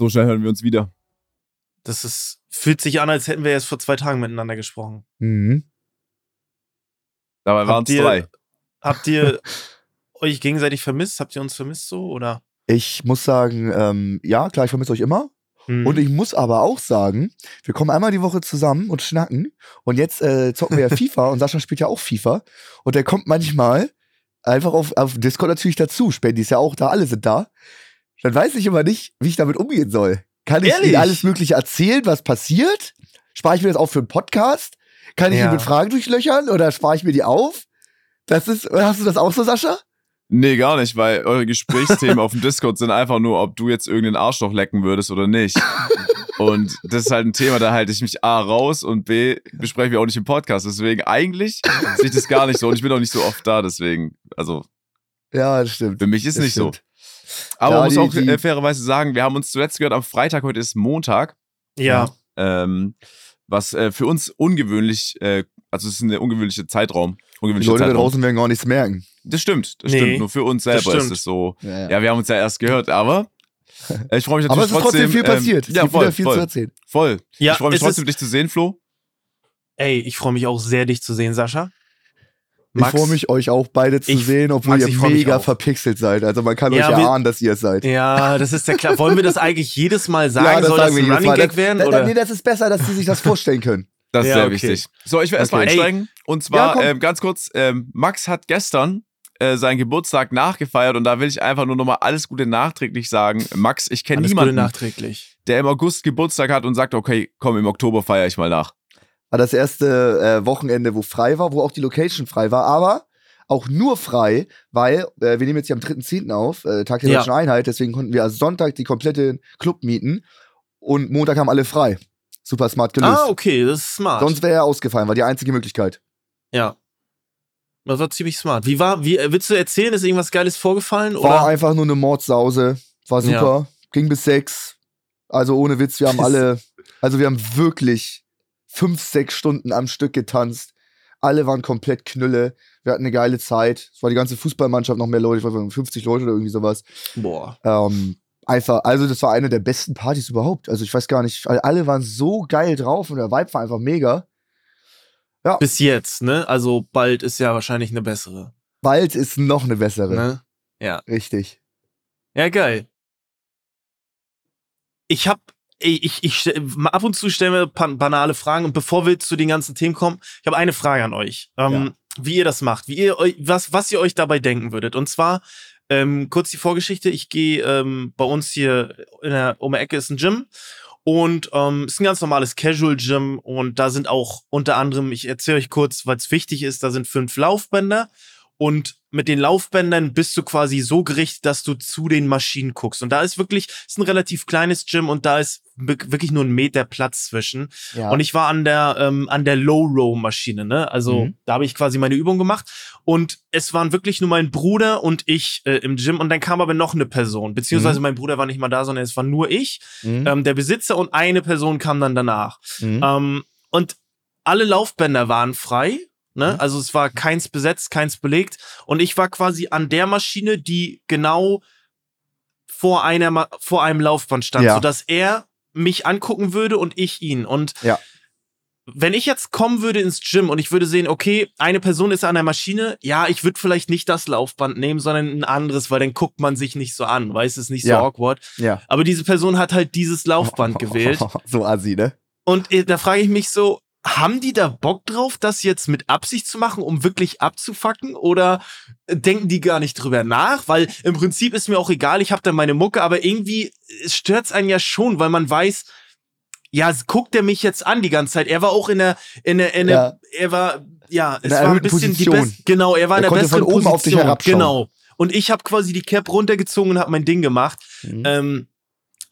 So schnell hören wir uns wieder. Das ist, fühlt sich an, als hätten wir erst vor zwei Tagen miteinander gesprochen. Mhm. Dabei waren es drei. Habt ihr euch gegenseitig vermisst? Habt ihr uns vermisst so? Oder? Ich muss sagen, ähm, ja, klar, ich vermisse euch immer. Hm. Und ich muss aber auch sagen, wir kommen einmal die Woche zusammen und schnacken. Und jetzt äh, zocken wir ja FIFA und Sascha spielt ja auch FIFA. Und der kommt manchmal einfach auf, auf Discord natürlich dazu. Spendi ist ja auch da, alle sind da. Dann weiß ich immer nicht, wie ich damit umgehen soll. Kann ich Ehrlich? ihm alles Mögliche erzählen, was passiert? Spare ich mir das auf für einen Podcast? Kann ich Ja. ihn mit Fragen durchlöchern oder spare ich mir die auf? Das ist, hast du das auch so, Sascha? Nee, gar nicht, weil eure Gesprächsthemen auf dem Discord sind einfach nur, ob du jetzt irgendeinen Arschloch lecken würdest oder nicht. Und das ist halt ein Thema, da halte ich mich A raus und B besprechen wir auch nicht im Podcast. Deswegen eigentlich sehe ich das gar nicht so und ich bin auch nicht so oft da, deswegen, also Ja, das stimmt. für mich ist Das nicht stimmt. so. Aber Ja, man muss die- auch die- fairerweise sagen, wir haben uns zuletzt gehört am Freitag, heute ist Montag, ja. ähm, was äh, für uns ungewöhnlich, äh, also es ist ein ungewöhnlicher Zeitraum. Die Ungewöhnlicher Leute da Zeitraum. draußen werden gar nichts merken. Das stimmt, das Nee, stimmt. Nur für uns selber ist es so. Ja, Ja, wir haben uns ja erst gehört, aber äh, ich freue mich natürlich Aber es ist trotzdem viel ähm, passiert. Es ja, gibt voll, wieder viel voll, zu erzählen. voll. Ja, ich freue mich trotzdem, dich zu sehen, Flo. Ey, ich freue mich auch sehr, dich zu sehen, Sascha. Ich freue mich, euch auch beide zu Ich- sehen, obwohl Max, ihr mega verpixelt seid. Also man kann Ja, euch wir- erahnen, dass ihr es seid. Ja, das ist ja klar. Wollen wir das eigentlich jedes Mal sagen? ja, das Soll sagen das wir ein Running Mal. Gag Das- werden? oder? Nee, das ist besser, dass sie sich das vorstellen können. Das ist Ja, sehr okay. wichtig. So, ich will erstmal Okay. einsteigen. Und Ja, zwar komm. ähm, ganz kurz, ähm, Max hat gestern äh, seinen Geburtstag nachgefeiert und da will ich einfach nur nochmal alles Gute nachträglich sagen. Max, ich kenne niemanden, nachträglich. der im August Geburtstag hat und sagt, okay, komm, im Oktober feiere ich mal nach. War das erste äh, Wochenende, wo frei war, wo auch die Location frei war, aber auch nur frei, weil äh, wir nehmen jetzt hier am 3.10. auf, äh, Tag der Ja. Deutschen Einheit, deswegen konnten wir also Sonntag die komplette Club mieten und Montag haben alle frei. Super smart gelöst. Ah, okay, das ist smart. Sonst wäre er ausgefallen, war die einzige Möglichkeit. ja. Das war ziemlich smart. Wie war, wie, willst du erzählen, ist irgendwas Geiles vorgefallen? War Oder? einfach nur eine Mordsause. War super. Ging bis sechs. Also ohne Witz, wir haben alle, also wir haben wirklich fünf, sechs Stunden am Stück getanzt. Alle waren komplett Knülle. Wir hatten eine geile Zeit. Es war die ganze Fußballmannschaft, noch mehr Leute, ich weiß nicht, 50 Leute oder irgendwie sowas. Boah. Ähm, einfach, also das war eine der besten Partys überhaupt. Also ich weiß gar nicht, alle- waren so geil drauf und der Vibe war einfach mega. Bis jetzt, ne? Also bald ist ja wahrscheinlich eine bessere. Bald ist noch eine bessere. Ne? Ja. Richtig. Ja, geil. Ich hab, ich, ich, ab und zu stellen wir banale Fragen und bevor wir zu den ganzen Themen kommen, ich habe eine Frage an euch. Ähm, Wie ihr das macht, wie ihr euch, was, was ihr euch dabei denken würdet. Und zwar, ähm, kurz die Vorgeschichte, ich gehe ähm, bei uns hier in der, um die Ecke ist ein Gym und ähm, ist ein ganz normales Casual Gym und da sind auch unter anderem, ich erzähle euch kurz, weil es wichtig ist, da sind fünf Laufbänder und mit den Laufbändern bist du quasi so gerichtet, dass du zu den Maschinen guckst. Und da ist wirklich, ist ein relativ kleines Gym und da ist wirklich nur ein Meter Platz zwischen. Ja. Und ich war an der, ähm, an der Low-Row-Maschine, ne? Also Mhm. da habe ich quasi meine Übung gemacht. Und es waren wirklich nur mein Bruder und ich äh, im Gym. Und dann kam aber noch eine Person. Beziehungsweise mein Bruder war nicht mal da, sondern es war nur ich, Mhm. ähm, der Besitzer und eine Person kam dann danach. Mhm. Ähm, und alle Laufbänder waren frei. Ne? Mhm. Also es war keins besetzt, keins belegt. Und ich war quasi an der Maschine, die genau vor, einer, vor einem Laufband stand, Ja. sodass er mich angucken würde und ich ihn. Und Ja. wenn ich jetzt kommen würde ins Gym und ich würde sehen, okay, eine Person ist an der Maschine, ja, ich würde vielleicht nicht das Laufband nehmen, sondern ein anderes, weil dann guckt man sich nicht so an, weiß es ist nicht so Ja. awkward. ja. Aber diese Person hat halt dieses Laufband gewählt. so assi, ne? Und äh, da frage ich mich so, haben die da Bock drauf, das jetzt mit Absicht zu machen, um wirklich abzufacken? Oder denken die gar nicht drüber nach? Weil im Prinzip ist mir auch egal, ich habe da meine Mucke, aber irgendwie stört's einen ja schon, weil man weiß, ja, guckt er mich jetzt an die ganze Zeit. Er war auch in der, in der, in der Ja. er war, ja, es war ein bisschen die Position. beste, genau, er war in Er der besseren von oben Position. auf dich herabschauen. Genau. Und ich habe quasi die Cap runtergezogen und habe mein Ding gemacht. Mhm. Ähm,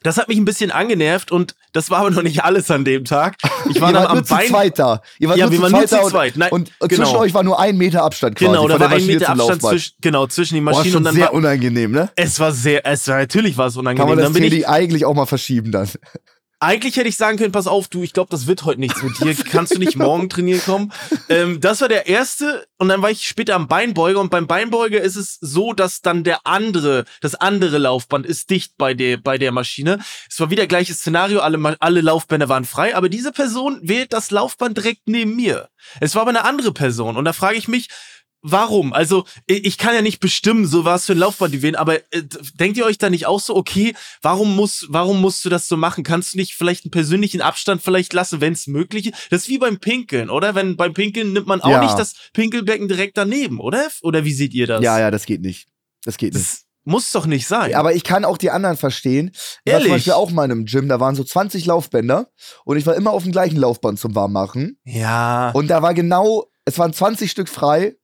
das hat mich ein bisschen angenervt und das war aber noch nicht alles an dem Tag. Ich war Ihr wart am nur zu Bein. zweit da. Ihr wart Ja, nur wir zu waren nur zweit da zu und- zweit. Nein, Und, und genau. zwischen euch war nur ein Meter Abstand quasi. Genau, da war ein Meter Abstand zwischen, genau, zwischen den Boah, Maschinen schon und dann sehr war, unangenehm, ne? es war sehr, es war natürlich was Kann unangenehm. man das Dann bin ich, eigentlich auch mal verschieben dann. Eigentlich hätte ich sagen können, pass auf, du, ich glaube, das wird heute nichts mit dir. Kannst du nicht morgen trainieren kommen? Ähm, das war der erste und dann war ich später am Beinbeuger und beim Beinbeuger ist es so, dass dann der andere, das andere Laufband ist dicht bei der, bei der Maschine. Es war wieder gleiches Szenario, alle, alle Laufbänder waren frei, aber diese Person wählt das Laufband direkt neben mir. Es war aber eine andere Person und da frage ich mich, Warum? Also, ich kann ja nicht bestimmen, so was für ein Laufband die wählen, aber äh, denkt ihr euch da nicht auch so, okay, warum muss, warum musst du das so machen? Kannst du nicht vielleicht einen persönlichen Abstand vielleicht lassen, wenn es möglich ist? Das ist wie beim Pinkeln, oder? Wenn beim Pinkeln nimmt man auch Ja. nicht das Pinkelbecken direkt daneben, oder? Oder wie seht ihr das? Ja, ja, das geht nicht. Das geht nicht. Das muss doch nicht sein. Aber ich kann auch die anderen verstehen. Ich war Ehrlich? zum Beispiel auch mal in einem Gym, da waren so 20 Laufbänder und ich war immer auf dem gleichen Laufband zum Warmmachen. ja. Und da war genau, es waren 20 Stück frei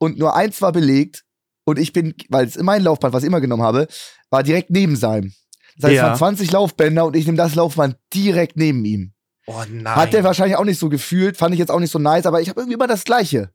und nur eins war belegt. Und ich bin, weil es mein Laufband, was ich immer genommen habe, war direkt neben seinem. Das heißt, es Ja. waren 20 Laufbänder und ich nehme das Laufband direkt neben ihm. oh nein. Hat der wahrscheinlich auch nicht so gefühlt, fand ich jetzt auch nicht so nice, aber ich habe irgendwie immer das Gleiche.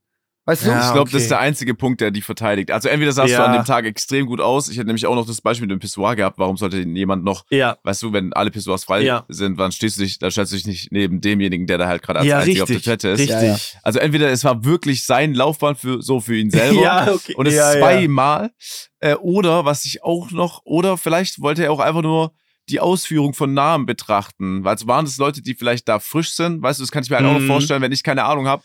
Weißt du? Ja. Ich glaube, okay. das ist der einzige Punkt, der die verteidigt. Also entweder sahst Ja. du an dem Tag extrem gut aus. Ich hätte nämlich auch noch das Beispiel mit dem Pissoir gehabt. Warum sollte jemand noch, ja. weißt du, wenn alle Pissoirs frei Ja. sind, dann stehst du dich, dann stellst du dich nicht neben demjenigen, der da halt gerade als Ja, einziger auf richtig. der Toilette ist. Richtig. Ja, ja. Also entweder es war wirklich sein Laufband für so für ihn selber Ja, okay. und es zweimal äh, oder was ich auch noch oder vielleicht wollte er auch einfach nur die Ausführung von Namen betrachten, weil es waren das Leute, die vielleicht da frisch sind, weißt du, das kann ich mir halt auch noch Mhm. vorstellen, wenn ich keine Ahnung habe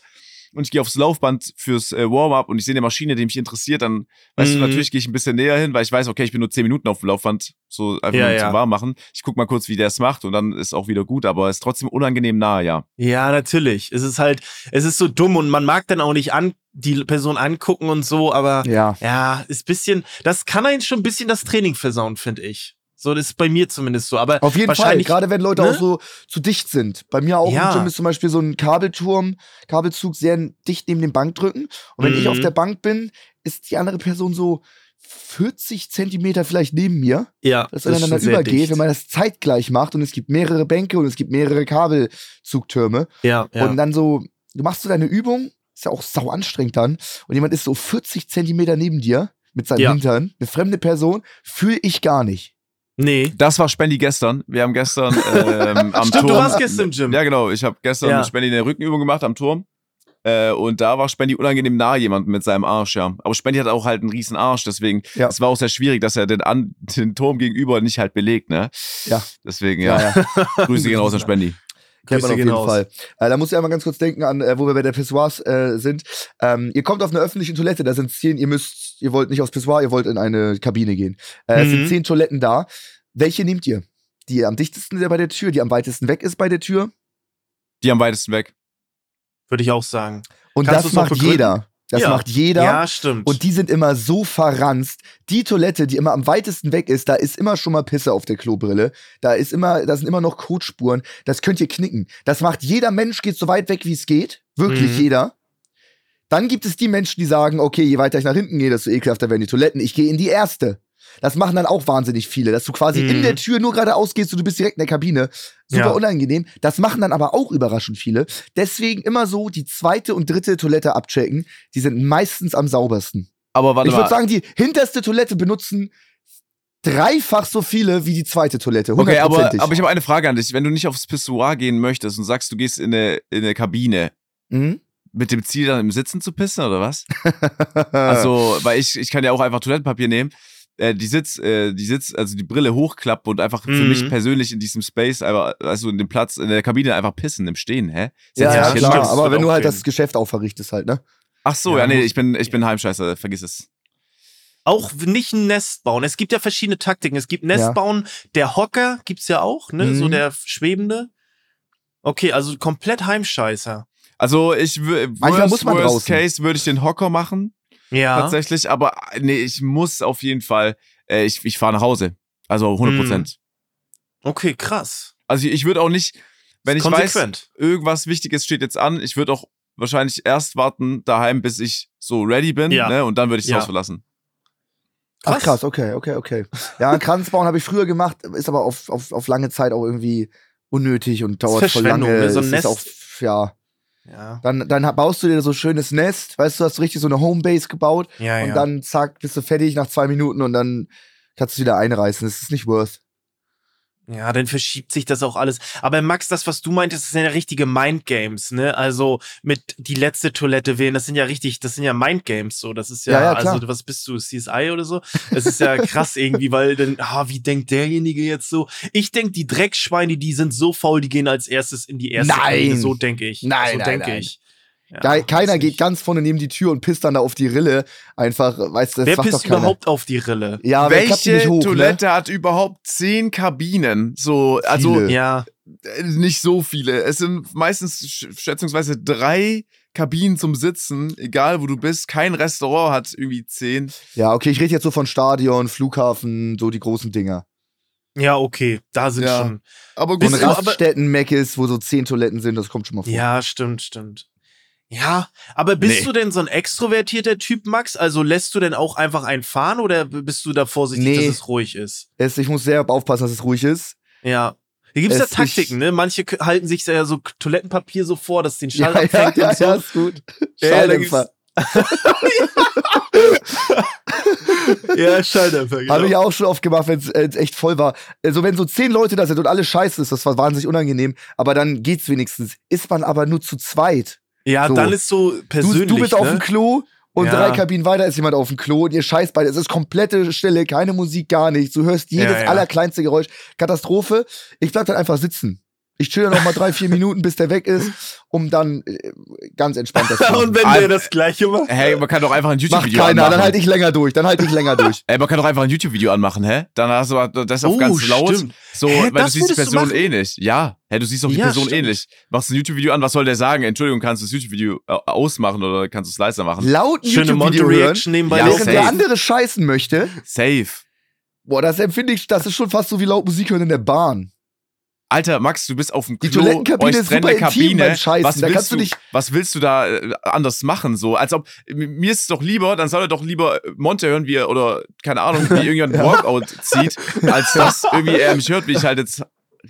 und ich gehe aufs Laufband fürs äh, Warm-up und ich sehe eine Maschine, die mich interessiert, dann weißt Mhm. du, natürlich gehe ich ein bisschen näher hin, weil ich weiß, okay, ich bin nur 10 Minuten auf dem Laufband, so einfach Ja, nur ja. zum Warmmachen. Ich guck mal kurz, wie der es macht und dann ist auch wieder gut, aber es ist trotzdem unangenehm nahe, ja. Ja, natürlich. Es ist halt, es ist so dumm und man mag dann auch nicht an, die Person angucken und so, aber Ja. ja, ist bisschen, das kann einen schon ein bisschen das Training versauen, finde ich. So, das ist bei mir zumindest so. Aber Auf jeden Fall, gerade wenn Leute ne? auch so zu dicht sind. Bei mir auch Ja. im Gym ist zum Beispiel so ein Kabelturm, Kabelzug sehr dicht neben dem Bankdrücken. Und wenn ich Mhm. auf der Bank bin, ist die andere Person so 40 Zentimeter vielleicht neben mir, ja, dass das sehr übergeht, dicht. wenn man das zeitgleich macht und es gibt mehrere Bänke und es gibt mehrere Kabelzugtürme. ja, ja. Und dann so, du machst so deine Übung, ist ja auch sau anstrengend dann, und jemand ist so 40 Zentimeter neben dir mit seinem Ja. Hintern, eine fremde Person, fühle ich gar nicht. Nee. Das war Spendi gestern. Wir haben gestern ähm, am Stimmt, Turm. du warst gestern im Gym. Ja, genau. Ich habe gestern Ja. mit Spendi eine Rückenübung gemacht am Turm. Äh, und da war Spendi unangenehm nahe jemand mit seinem Arsch, ja. Aber Spendi hat auch halt einen riesen Arsch, deswegen, Ja. es war auch sehr schwierig, dass er den, an, den Turm gegenüber nicht halt belegt, ne? Ja. Deswegen, ja. Grüße gehen raus an Spendi. Kennt man auf jeden raus. Fall. Äh, da muss ich einmal ganz kurz denken an, äh, wo wir bei der Pissoirs äh, sind. Ähm, ihr kommt auf eine öffentliche Toilette, da sind zehn, ihr müsst, ihr wollt nicht aufs Pissoir, ihr wollt in eine Kabine gehen. Äh, Es Mhm. sind zehn Toiletten da. Welche nehmt ihr? Die am dichtesten ist bei der Tür, die am weitesten weg ist bei der Tür. Die am weitesten weg. Würde ich auch sagen. Und Kannst das macht jeder. Das Ja. macht jeder. Ja, stimmt. Und die sind immer so verranzt. Die Toilette, die immer am weitesten weg ist, da ist immer schon mal Pisse auf der Klobrille. Da ist immer, da sind immer noch Kotspuren. Das könnt ihr knicken. Das macht jeder Mensch, geht so weit weg, wie es geht. Wirklich Mhm. jeder. Dann gibt es die Menschen, die sagen, okay, je weiter ich nach hinten gehe, desto ekelhafter werden die Toiletten. Ich gehe in die erste. Das machen dann auch wahnsinnig viele, dass du quasi Mhm. in der Tür nur geradeaus gehst und du bist direkt in der Kabine. Super Ja. unangenehm. Das machen dann aber auch überraschend viele. Deswegen immer so die zweite und dritte Toilette abchecken. Die sind meistens am saubersten. Aber warte Ich mal. würde sagen, die hinterste Toilette benutzen dreifach so viele wie die zweite Toilette. Okay, aber, aber ich habe eine Frage an dich. Wenn du nicht aufs Pissoir gehen möchtest und sagst, du gehst in eine, in eine Kabine, Mhm. mit dem Ziel dann im Sitzen zu pissen oder was? Also, weil ich, ich kann ja auch einfach Toilettenpapier nehmen. Äh, die Sitz, äh, die Sitz, also die Brille hochklappen und einfach für Mhm. mich persönlich in diesem Space, einfach, also in dem Platz, in der Kabine einfach pissen im Stehen, hä? ja, ja, klar. Aber wenn du halt gehen. das Geschäft auch verrichtest halt, ne? Ach so, Ja, ja, nee, ich bin, ich bin Heimscheißer, vergiss es. auch nicht ein Nest bauen. Es gibt ja verschiedene Taktiken. Es gibt Nest Ja. bauen, der Hocker gibt's ja auch, ne? So Mhm. der schwebende. Okay, also komplett Heimscheißer. Also ich wür- Manchmal worst, muss man worst draußen. Case würde ich den Hocker machen, Ja. tatsächlich, aber äh, nee, ich muss auf jeden Fall, äh, ich, ich fahre nach Hause. Also 100 Prozent. Okay, krass. Also ich würde auch nicht, wenn ich weiß, irgendwas Wichtiges steht jetzt an, ich würde auch wahrscheinlich erst warten daheim, bis ich so ready bin, Ja. ne? Und dann würde ich das Ja. Haus verlassen. Ach Krass. krass, okay, okay, okay. Ja, einen Kranz bauen habe ich früher gemacht, ist aber auf, auf, auf lange Zeit auch irgendwie unnötig und dauert voll lange. ne? So ein Es Nest. ist auch, ja. Ja. Dann, dann baust du dir so ein schönes Nest, weißt du, hast richtig so eine Homebase gebaut Ja, und ja. dann zack, bist du fertig nach zwei Minuten und dann kannst du wieder einreißen. Das ist nicht worth. Ja, dann verschiebt sich das auch alles. Aber Max, das, was du meintest, das sind ja richtige Mindgames, ne? Also mit die letzte Toilette wählen, das sind ja richtig, das sind ja Mindgames so. Das ist ja, Ja, ja, also was bist du, CSI oder so? Das ist ja krass irgendwie, weil dann, ah, wie denkt derjenige jetzt so? Ich denke, die Dreckschweine, die sind so faul, die gehen als erstes in die erste Nein. Runde. So denke ich. Nein, so denke ich. Ja, Da, keiner geht ganz vorne neben die Tür und pisst dann da auf die Rille. Einfach, weißt du, das Wer pisst überhaupt auf die Rille? Ja, wer klappt die Welche nicht hoch, Toilette hat überhaupt zehn Kabinen? So, also Viele. Ja, äh, nicht so viele. Es sind meistens sch- schätzungsweise drei Kabinen zum Sitzen, egal wo du bist. Kein Restaurant hat irgendwie zehn. Ne? Ja, okay, ich rede jetzt so von Stadion, Flughafen, so die großen Dinger. ja, okay, da sind Ja. schon. Aber gut, aber- Raststätten, Meckes, wo so zehn Toiletten sind, das kommt schon mal vor. Ja, stimmt, stimmt. Ja, aber bist Nee. du denn so ein extrovertierter Typ, Max? Also lässt du denn auch einfach einen fahren oder bist du da vorsichtig, Nee. dass es ruhig ist? Es, ich muss sehr aufpassen, dass es ruhig ist. Ja. Hier gibt's ja Es- Taktiken, ich- ne? Manche halten sich ja so Toilettenpapier so vor, dass den Schall Ja, ja, abfängt ja, und so. ja, ist gut. Ja, Schalldämpfer. Ja, Schalldämpfer, genau. Habe ich auch schon oft gemacht, wenn es äh, echt voll war. Also wenn so zehn Leute da sind und alle scheiße ist, das war wahnsinnig unangenehm, aber dann geht's wenigstens. Ist man aber nur zu zweit. Ja, So. dann ist so Du, persönlich, du bist auf ne? dem Klo und Ja. drei Kabinen weiter ist jemand auf dem Klo und ihr scheißt beide. Es ist komplette Stille, keine Musik, gar nichts. Du hörst jedes Ja, ja. allerkleinste Geräusch. Katastrophe. Ich bleib dann einfach sitzen. Ich chill dann noch mal drei, vier Minuten, bis der weg ist, um dann äh, ganz entspannt das zu machen. Und wenn der das gleiche macht? hey, man kann doch einfach ein Macht YouTube-Video keiner, anmachen. dann halte ich länger durch, dann halte ich länger durch. Ey, man kann doch einfach ein YouTube-Video anmachen, hä? Dann hast du das auf Oh, ganz laut. stimmt. So, Hä, weil du siehst die Person machen? eh nicht. Ja, hä, du siehst doch die Ja, Person eh stimmt. nicht. Machst ein YouTube-Video an, was soll der sagen? Entschuldigung, kannst du das YouTube-Video äh, ausmachen oder kannst du es leiser machen? Laut YouTube-Video hören, nebenbei Ja, während der andere scheißen möchte. Safe. Boah, das empfinde ich, das ist schon fast so wie laut Musik hören in der Bahn. Alter, Max, du bist auf dem Die Klo, Toilettenkabine euch ist trennt super eine intim Kabine. Scheißen. Was willst du du, was willst du da äh, anders machen? So, als ob mir ist es doch lieber, dann soll er doch lieber äh, Monte hören, wie er oder keine Ahnung, wie irgendjemand einen Walkout zieht, als dass irgendwie er mich hört, wie ich halt jetzt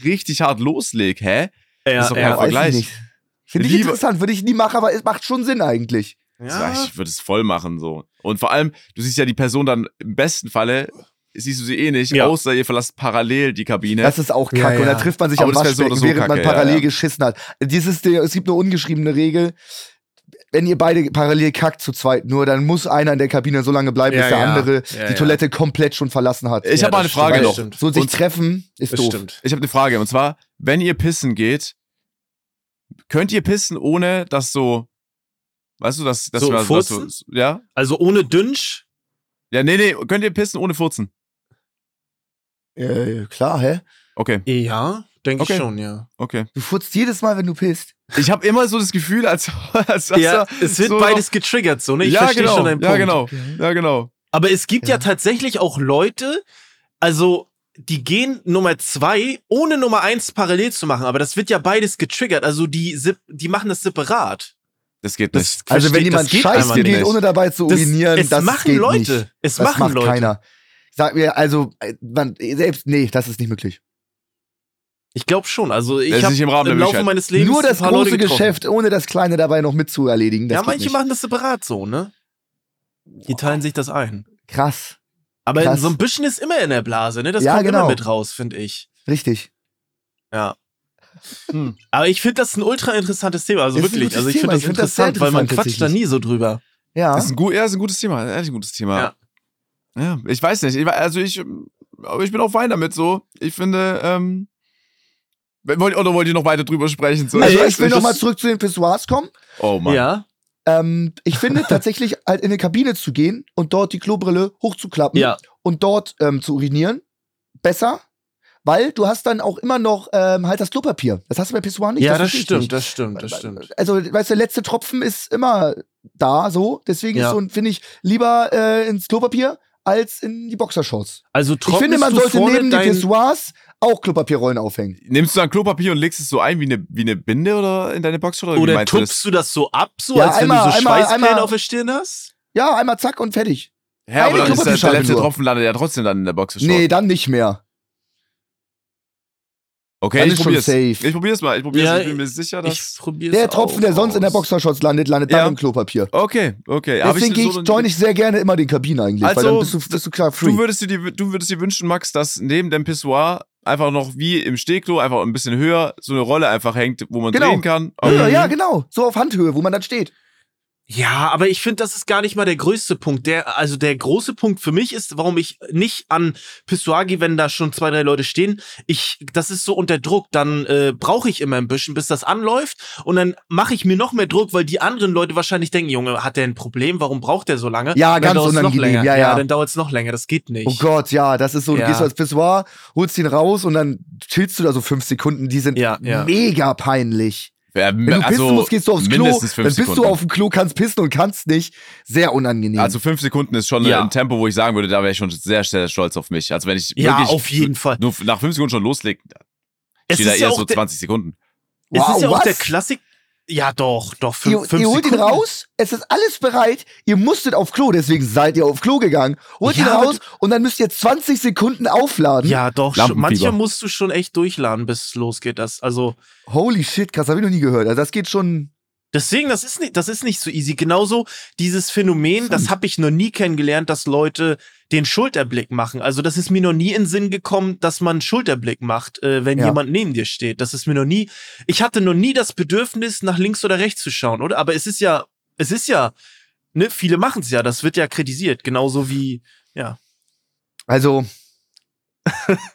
richtig hart loslege. Hä? Ja, ist doch ja. kein Vergleich. Weiß ich nicht. Finde ich interessant, würde ich nie machen, aber es macht schon Sinn eigentlich. Ja. Ich würde es voll machen so. Und vor allem, du siehst ja die Person dann im besten Falle siehst du sie eh nicht, Ja. außer ihr verlasst parallel die Kabine. Das ist auch kacke. Ja, Und ja. da trifft man sich Aber am so Waschbecken, oder so während man kacke, ja, parallel ja. geschissen hat. Dieses, es gibt eine ungeschriebene Regel. Wenn ihr beide parallel kackt zu zweit nur, dann muss einer in der Kabine so lange bleiben, Ja, bis der ja. andere Ja, die ja. Toilette komplett schon verlassen hat. ich Ja, habe mal eine Frage stimmt. noch. Stimmt. so sich Und- treffen ist doof. stimmt. Ich habe eine Frage und zwar, wenn ihr pissen geht, könnt ihr pissen ohne dass so, weißt du, dass, dass So, wir- dass furzen? so, ja, Also ohne Dünsch? ja, nee, nee, könnt ihr pissen ohne furzen? Äh, klar, hä? Okay, Ja, denke Okay. ich schon, ja. okay. Du furzt jedes Mal, wenn du pisst. Ich habe immer so das Gefühl, als, als dass ja, es wird so beides getriggert, so, ne? Ich ja, verstehe genau, schon deinen ja, Punkt. genau, ja, genau. Aber es gibt ja. Ja. tatsächlich auch Leute, also die gehen Nummer zwei, ohne Nummer eins parallel zu machen, aber das wird ja beides getriggert. Also die, sep- die machen das separat. Das geht Das nicht. Also wenn jemand das geht scheißen einfach geht, nicht. ohne dabei zu Das- urinieren, es das machen geht Leute. nicht. Es das machen macht Leute. keiner. Sag mir, also, äh, man, selbst, nee, das ist nicht möglich. Ich glaube schon. Also ich habe im im Laufe meines Lebens Nur das ein paar Leute große. Geschäft, ohne das kleine dabei noch mitzuerledigen. Das Ja, manche nicht. machen das separat so, ne? Die teilen sich das ein. Krass. Aber Krass. so ein bisschen ist immer in der Blase, ne? Das Ja, kommt genau. immer mit raus, finde ich. Richtig. Ja. Aber ich finde das ein ultra interessantes Thema. Also Ist wirklich. Also ich finde das find das interessant, weil man quatscht da nie so drüber. Ja. Das ist ein, gut, ja, ist ein gutes Thema, ehrlich ein gutes Thema. Ja. Ja, ich weiß nicht. Ich, also ich, aber ich bin auch fein damit so. Ich finde, ähm, wollt, oder wollt ihr noch weiter drüber sprechen? So, Also weiß ich will nochmal zurück zu den Pissoirs kommen. Oh Mann. Ja. Ähm, ich finde tatsächlich halt in eine Kabine zu gehen und dort die Klobrille hochzuklappen Ja. und dort ähm, zu urinieren besser, weil du hast dann auch immer noch ähm, halt das Klopapier. Das hast du bei Pissoir nicht. Ja, das ich stimmt, nicht. das stimmt, das stimmt. Also, weißt du, der letzte Tropfen ist immer da, so. Deswegen Ja. ist so, finde ich, lieber äh, ins Klopapier als in die Boxershorts. Also Ich finde, man sollte neben den Pissoirs auch Klopapierrollen aufhängen. Nimmst du dann Klopapier und legst es so ein wie eine, wie eine Binde oder in deine Boxshot? Oder, oder meinst du das so ab, so Ja, als wenn einmal- du so einmal- auf der Stirn hast? Ja, einmal zack und fertig. Ja, aber eine dann ist der, der letzte nur. Tropfen landet ja trotzdem dann in der Boxershot. Nee, dann nicht mehr. Okay, ich probier's. safe. Ich probier's mal. Ich probier's. Ja, ich bin mir sicher, dass. Ich probier's Der Tropfen, der sonst in der Boxershorts landet, landet Ja. dann im Klopapier. Okay, okay. Deswegen ich gehe so ich, join ich sehr gerne immer den Kabinen eigentlich, weil Also, dann bist du, bist du klar free. Du würdest, dir, du würdest dir wünschen, Max, dass neben dem Pissoir einfach noch wie im Stehklo, einfach ein bisschen höher, so eine Rolle einfach hängt, wo man Genau. drehen kann. Ja, Ähm, ja, genau. So auf Handhöhe, wo man dann steht. Ja, aber ich finde, das ist gar nicht mal der größte Punkt. Der, also der große Punkt für mich ist, warum ich nicht an Pissoir gehe, wenn da schon zwei, drei Leute stehen. Ich, das ist so unter Druck. Dann äh, brauche ich immer ein bisschen, bis das anläuft. Und dann mache ich mir noch mehr Druck, weil die anderen Leute wahrscheinlich denken, Junge, hat der ein Problem? Warum braucht der so lange? Ja, Dann ganz unangenehm. länger. Ja, ja. dann dauert es noch länger. Das geht nicht. Oh Gott, ja, das ist so, du Ja. gehst als Pissoir, holst ihn raus und dann chillst du da so fünf Sekunden. Die sind Ja, ja. mega peinlich. Ja, Wenn du pissen also musst, gehst du aufs Klo, dann bist fünf du Sekunden. auf dem Klo, kannst pissen und kannst nicht. Sehr unangenehm. Also fünf Sekunden ist schon Ja. ein Tempo, wo ich sagen würde, da wäre ich schon sehr, sehr stolz auf mich. Also wenn ich Ja, wirklich auf jeden Fall. nur nach fünf Sekunden schon loslege, steht da ist ja eher auch so der- 20 Sekunden. Es Wow, ist ja auch was? der Klassik. Ja, doch, doch. ihr, Fünf, fünf ihr holt ihn raus, es ist alles bereit, ihr musstet auf Klo, deswegen seid ihr auf Klo gegangen. Holt Ja, ihn raus und dann müsst ihr 20 Sekunden aufladen. Ja, doch. Mancher musst du schon echt durchladen, bis es losgeht. Das, also, Holy shit, krass, hab ich noch nie gehört. Also das geht schon. Deswegen, das ist nicht, das ist nicht so easy. Genauso dieses Phänomen, das habe ich noch nie kennengelernt, dass Leute den Schulterblick machen. Also, das ist mir noch nie in den Sinn gekommen, dass man einen Schulterblick macht, äh, wenn Ja. jemand neben dir steht. Das ist mir noch nie. Ich hatte noch nie das Bedürfnis, nach links oder rechts zu schauen, oder? Aber es ist ja, es ist ja, ne, viele machen es ja. Das wird ja kritisiert, genauso wie, ja. Also,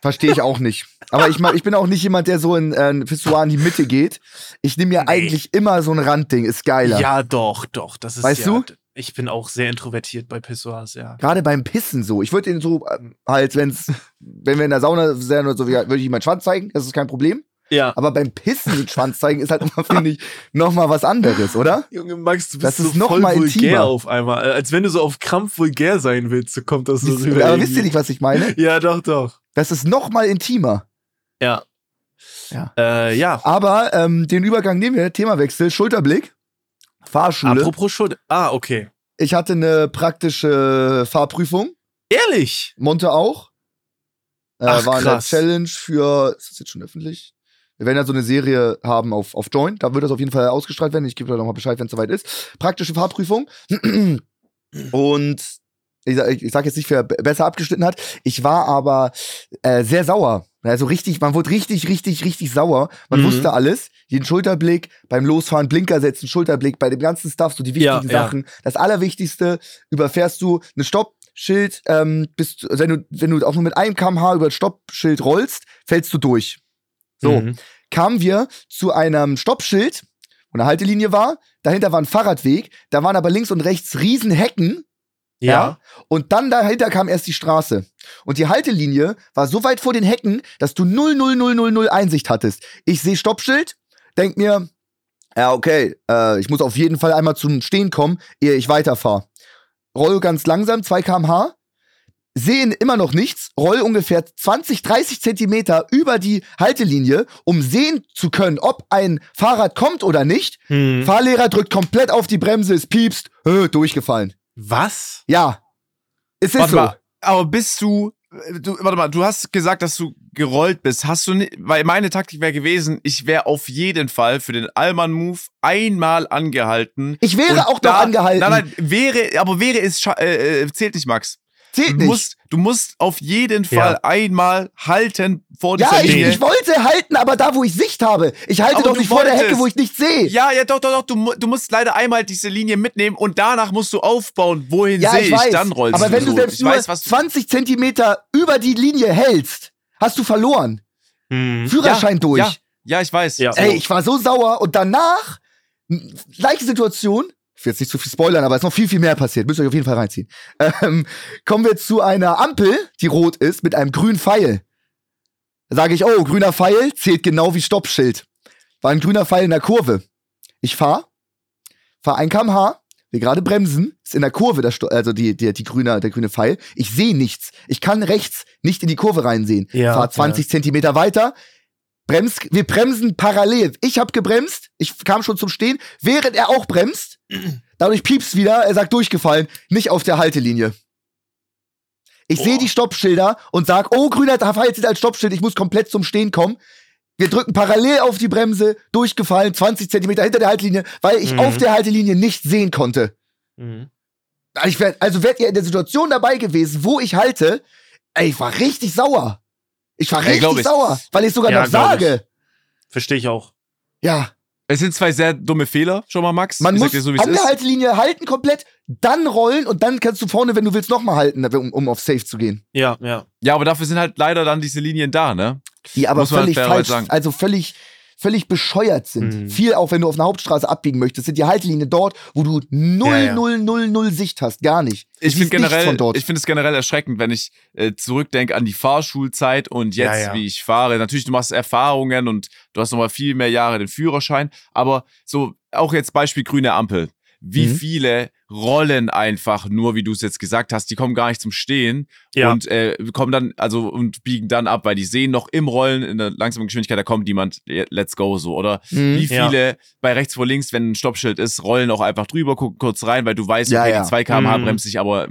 verstehe ich auch nicht. Aber ich, ich bin auch nicht jemand, der so in äh, Pissoir in die Mitte geht. Ich nehme ja Nee. eigentlich immer so ein Randding, ist geiler. Ja, doch, doch. Das ist Weißt ja, du? Ich bin auch sehr introvertiert bei Pissoirs, ja. Gerade beim Pissen so. Ich würde ihn so ähm, halt, wenn's, wenn wir in der Sauna wären oder so, würde ich ihm meinen Schwanz zeigen, das ist kein Problem. Ja. Aber beim Pissen den Schwanz zeigen ist halt immer, finde ich, nochmal was anderes, oder? Junge Max, du Das bist ist so noch voll mal vulgär intimer. auf einmal. Als wenn du so auf Krampf vulgär sein willst, so kommt das so rüber. Aber irgendwie. wisst ihr nicht, was ich meine? Ja, doch, doch. Das ist nochmal intimer. Ja. Ja. Äh, ja. Aber ähm, den Übergang nehmen wir, Themawechsel, Schulterblick, Fahrschule. Apropos Schuld. Ah, okay. Ich hatte eine praktische Fahrprüfung, Ehrlich? Monte auch. Äh, Ach, war eine krass. Challenge für, ist das jetzt schon öffentlich? Wir werden ja so eine Serie haben auf, auf Join, da wird das auf jeden Fall ausgestrahlt werden. Ich gebe da nochmal Bescheid, wenn es soweit ist. Praktische Fahrprüfung. Und ich, sag- ich sag jetzt nicht, wer besser abgeschnitten hat. Ich war aber äh, sehr sauer. Also richtig, man wurde richtig, richtig, richtig sauer. Man Mhm. wusste alles. Den Schulterblick, beim Losfahren Blinker setzen, Schulterblick, bei dem ganzen Stuff, so die Ja, wichtigen ja. Sachen. Das Allerwichtigste, überfährst du eine Stoppschild, ähm, bist, wenn du, wenn du auch nur mit einem kmh über das Stoppschild rollst, fällst du durch. So Mhm. kamen wir zu einem Stoppschild, wo eine Haltelinie war. Dahinter war ein Fahrradweg. Da waren aber links und rechts riesen Hecken. Ja. Und dann dahinter kam erst die Straße. Und die Haltelinie war so weit vor den Hecken, dass du 00000 Einsicht hattest. Ich sehe Stoppschild, denk mir, ja, okay, äh, ich muss auf jeden Fall einmal zum Stehen kommen, ehe ich weiterfahre. Roll ganz langsam, 2 kmh, sehen immer noch nichts, roll ungefähr 20, 30 Zentimeter über die Haltelinie, um sehen zu können, ob ein Fahrrad kommt oder nicht. Hm. Fahrlehrer drückt komplett auf die Bremse, es piepst, äh, durchgefallen. Was? Ja. Es ist Warte so. mal, aber bist du, du, warte mal, du hast gesagt, dass du gerollt bist. Hast du nicht, weil meine Taktik wäre gewesen, ich wäre auf jeden Fall für den Allmann-Move einmal angehalten. Ich wäre auch da- noch angehalten. Nein, nein, wäre, aber wäre es, äh, äh, zählt nicht, Max. Zählt Du nicht. musst, du musst auf jeden Ja. Fall einmal halten vor ja, dieser ich, Linie. ich wollte halten, aber da, wo ich Sicht habe. Ich halte Aber doch du nicht vor der wolltest. Hecke, wo ich nicht sehe. Ja, ja, doch, doch, doch. Du, du musst leider einmal diese Linie mitnehmen und danach musst du aufbauen, wohin Ja, sehe ich ich, weiß. dann rollst aber du wenn du selbst ich nur weiß, was du, 20 Zentimeter über die Linie hältst, hast du verloren. Hm. Führerschein durch. ja. Ja, ich weiß. Ja. Ey, ich war so sauer und danach, gleiche Situation, ich will jetzt nicht zu viel spoilern, aber es ist noch viel, viel mehr passiert. Müsst ihr euch auf jeden Fall reinziehen. Ähm, kommen wir zu einer Ampel, die rot ist, mit einem grünen Pfeil. Da sage ich, oh, grüner Pfeil zählt genau wie Stoppschild. War ein grüner Pfeil in der Kurve. Ich fahr, fahr 1 kmh, will gerade bremsen, ist in der Kurve, der Sto also die, die, die grüne, der grüne Pfeil. Ich sehe nichts. Ich kann rechts nicht in die Kurve reinsehen. Ja, fahr 20 Zentimeter weiter, Brems, wir bremsen parallel. Ich habe gebremst, ich kam schon zum Stehen, während er auch bremst. Dadurch piepst wieder, er sagt durchgefallen, nicht auf der Haltelinie. Ich sehe die Stoppschilder und sag, oh, grüner zählt als Stoppschild, ich muss komplett zum Stehen kommen. Wir drücken parallel auf die Bremse, durchgefallen, 20 Zentimeter hinter der Haltelinie, weil ich Mhm. auf der Haltelinie nicht sehen konnte. Mhm. Ich wär, also wärt ihr in der Situation dabei gewesen, wo ich halte, ey, ich war richtig sauer. Ich war richtig ich. sauer, weil ich sogar Ja, noch sage. Verstehe ich auch. Ja, Es sind zwei sehr dumme Fehler, schon mal, Max. man ich muss so, an der. Haltelinie halten komplett, dann rollen und dann kannst du vorne, wenn du willst, nochmal halten, um, um auf Safe zu gehen. Ja, ja. Ja, aber dafür sind halt leider dann diese Linien da, ne? Die aber Muss man völlig falsch, sagen. also völlig, völlig bescheuert sind. Mhm. Viel auch, wenn du auf einer Hauptstraße abbiegen möchtest, sind die Haltelinien dort, wo du 0, Ja, ja. 0, 0, 0 Sicht hast. Gar nicht. Du Ich finde generell, ich finde es generell erschreckend, wenn ich äh, zurückdenke an die Fahrschulzeit und jetzt, ja. wie ich fahre. Natürlich, du machst Erfahrungen und du hast nochmal viel mehr Jahre den Führerschein, aber so auch jetzt Beispiel grüne Ampel. Wie Mhm. viele rollen einfach nur, wie du es jetzt gesagt hast, die kommen gar nicht zum Stehen Ja. und äh, kommen dann, also und biegen dann ab, weil die sehen noch im Rollen in der langsamen Geschwindigkeit, da kommt jemand, let's go so. Oder Mhm. wie Ja. viele bei rechts vor links, wenn ein Stoppschild ist, rollen auch einfach drüber, gucken kurz rein, weil du weißt, Ja, okay, ja. die 2 km/h Mhm. bremst sich aber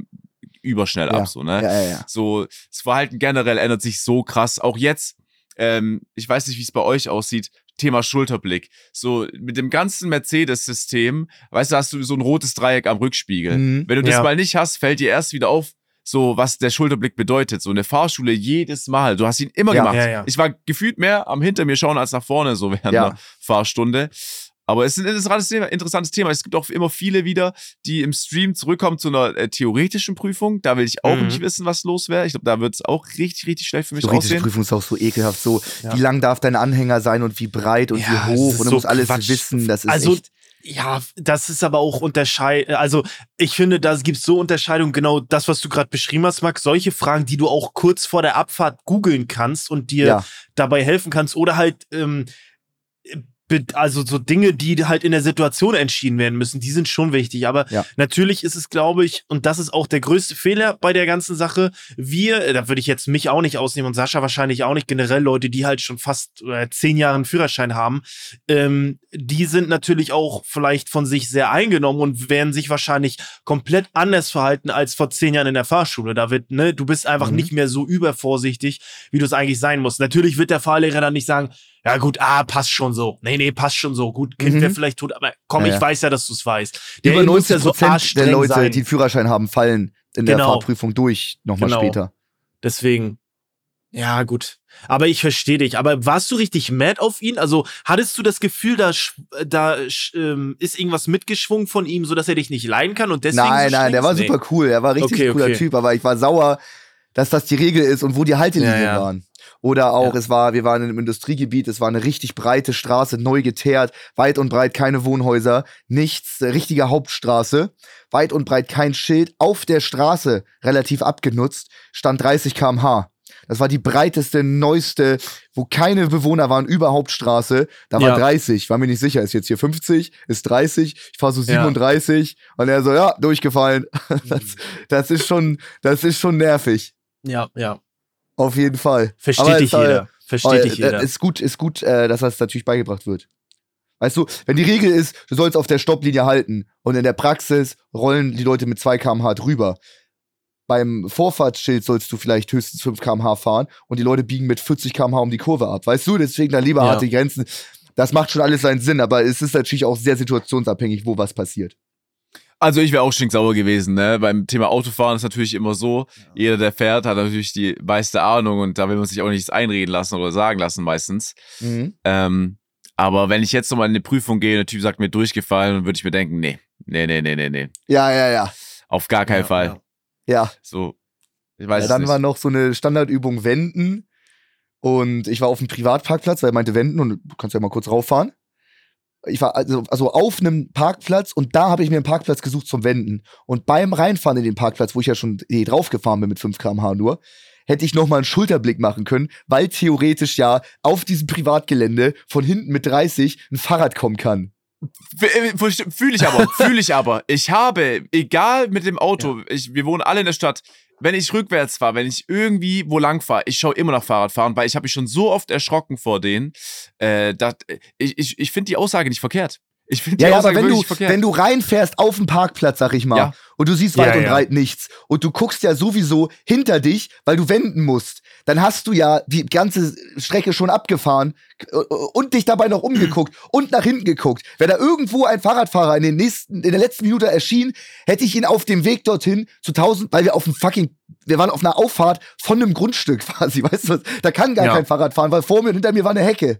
überschnell Ja. ab, so, ne? Ja, ja, ja. So, das Verhalten generell ändert sich so krass. Auch jetzt, ähm, ich weiß nicht, wie es bei euch aussieht, Thema Schulterblick. So, mit dem ganzen Mercedes-System, weißt du, hast du so ein rotes Dreieck am Rückspiegel. Mhm. Wenn du das Ja. mal nicht hast, fällt dir erst wieder auf, so was der Schulterblick bedeutet. So eine Fahrschule jedes Mal. Du hast ihn immer Ja. gemacht. Ja. Ich war gefühlt mehr am hinter mir schauen als nach vorne, so während der Fahrstunde. Aber es ist ein interessantes Thema, interessantes Thema. Es gibt auch immer viele wieder, die im Stream zurückkommen zu einer äh, theoretischen Prüfung. Da will ich auch Mhm. nicht wissen, was los wäre. Ich glaube, da wird es auch richtig, richtig schlecht für mich Theoretische aussehen. Prüfung ist auch so ekelhaft. So, Ja. wie lang darf dein Anhänger sein und wie breit und Ja, wie hoch und du so musst alles Quatsch. wissen. Das ist Also, echt. Ja, das ist aber auch unterscheid. Also ich finde, da gibt so Unterscheidungen. Genau das, was du gerade beschrieben hast, Max. Solche Fragen, die du auch kurz vor der Abfahrt googeln kannst und dir Ja. dabei helfen kannst oder halt ähm, also so Dinge, die halt in der Situation entschieden werden müssen, die sind schon wichtig. Aber Ja. natürlich ist es, glaube ich, und das ist auch der größte Fehler bei der ganzen Sache. Wir, äh, da würde ich jetzt mich auch nicht ausnehmen und Sascha wahrscheinlich auch nicht, generell Leute, die halt schon fast äh, zehn Jahre einen Führerschein haben, ähm, die sind natürlich auch vielleicht von sich sehr eingenommen und werden sich wahrscheinlich komplett anders verhalten als vor zehn Jahren in der Fahrschule. Da wird, ne, du bist einfach Mhm. nicht mehr so übervorsichtig, wie du es eigentlich sein musst. Natürlich wird der Fahrlehrer dann nicht sagen, ja gut, ah, passt schon so. Nee, nee, passt schon so. Gut, Kind Mhm. wäre vielleicht tot, aber komm, Ja, ich weiß ja, dass du es weißt. Der Über muss 90 ja so der Leute, sein. die einen Führerschein haben, fallen in der Genau. Fahrprüfung durch, nochmal Genau. später. Deswegen. Ja, gut. Aber ich verstehe dich. Aber warst du richtig mad auf ihn? Also hattest du das Gefühl, da, da ähm, ist irgendwas mitgeschwungen von ihm, sodass er dich nicht leiden kann und deswegen. nein, so nein, der war? Nee. super cool. Er war richtig Okay, cooler okay. Typ, aber ich war sauer, dass das die Regel ist und wo die Haltelinien Ja, ja. waren. Oder auch, Ja. es war, wir waren in einem Industriegebiet, es war eine richtig breite Straße, neu geteert, weit und breit keine Wohnhäuser, nichts, richtige Hauptstraße, weit und breit kein Schild, auf der Straße, relativ abgenutzt, stand 30 km/h. Das war die breiteste, neueste, wo keine Bewohner waren, über Hauptstraße. Da war Ja. 30, war mir nicht sicher, ist jetzt hier 50, ist 30, ich fahre so Ja. 37 und er so, ja, durchgefallen. Das, das ist schon, das ist schon nervig. Ja, ja. Auf jeden Fall. Versteht Aber dich es, äh, jeder. Versteht aber, dich äh, jeder. Ist gut, ist gut, äh, dass das natürlich beigebracht wird. Weißt du, wenn die Regel ist, du sollst auf der Stopplinie halten und in der Praxis rollen die Leute mit 2 km/h drüber. Beim Vorfahrtsschild sollst du vielleicht höchstens 5 km/h fahren und die Leute biegen mit 40 km/h um die Kurve ab. Weißt du, deswegen dann lieber Ja. harte Grenzen. Das macht schon alles seinen Sinn, aber es ist natürlich auch sehr situationsabhängig, wo was passiert. Also ich wäre auch stinksauer gewesen, ne? Beim Thema Autofahren ist natürlich immer so, jeder, der fährt, hat natürlich die meiste Ahnung und da will man sich auch nichts einreden lassen oder sagen lassen meistens. Mhm. Ähm, aber wenn ich jetzt nochmal in eine Prüfung gehe und der Typ sagt mir durchgefallen, dann würde ich mir denken, nee, nee, nee, nee, nee, nee. Ja, ja, ja. Auf gar keinen Ja, Fall. ja. Ja. So, ich weiß ja dann nicht. war noch so eine Standardübung Wenden. Und ich war auf dem Privatparkplatz, weil er meinte Wenden und du kannst ja mal kurz rauffahren. Ich war also, also auf einem Parkplatz und da habe ich mir einen Parkplatz gesucht zum Wenden. Und beim Reinfahren in den Parkplatz, wo ich ja schon eh draufgefahren bin mit 5 km/h nur, hätte ich nochmal einen Schulterblick machen können, weil theoretisch ja auf diesem Privatgelände von hinten mit 30 ein Fahrrad kommen kann. Fühle ich aber, fühle ich aber. Ich habe, egal mit dem Auto, ich, wir wohnen alle in der Stadt, wenn ich rückwärts fahre, wenn ich irgendwie wo lang fahre, ich schaue immer nach Fahrradfahren, weil ich habe mich schon so oft erschrocken vor denen. Äh, dass, ich ich, ich finde die Aussage nicht verkehrt. Ich finde Ja, ja, aber Aussage wenn wirklich du, verkehrt. wenn du reinfährst auf dem Parkplatz, sag ich mal, Ja. und du siehst Ja, weit und ja. breit nichts und du guckst ja sowieso hinter dich, weil du wenden musst, dann hast du ja die ganze Strecke schon abgefahren und dich dabei noch umgeguckt und nach hinten geguckt. Wäre da irgendwo ein Fahrradfahrer in, den nächsten, in der letzten Minute erschien, hätte ich ihn auf dem Weg dorthin zu 1000, weil wir auf dem fucking wir waren auf einer Auffahrt von einem Grundstück quasi, weißt du, da kann gar Ja. kein Fahrrad fahren, weil vor mir und hinter mir war eine Hecke.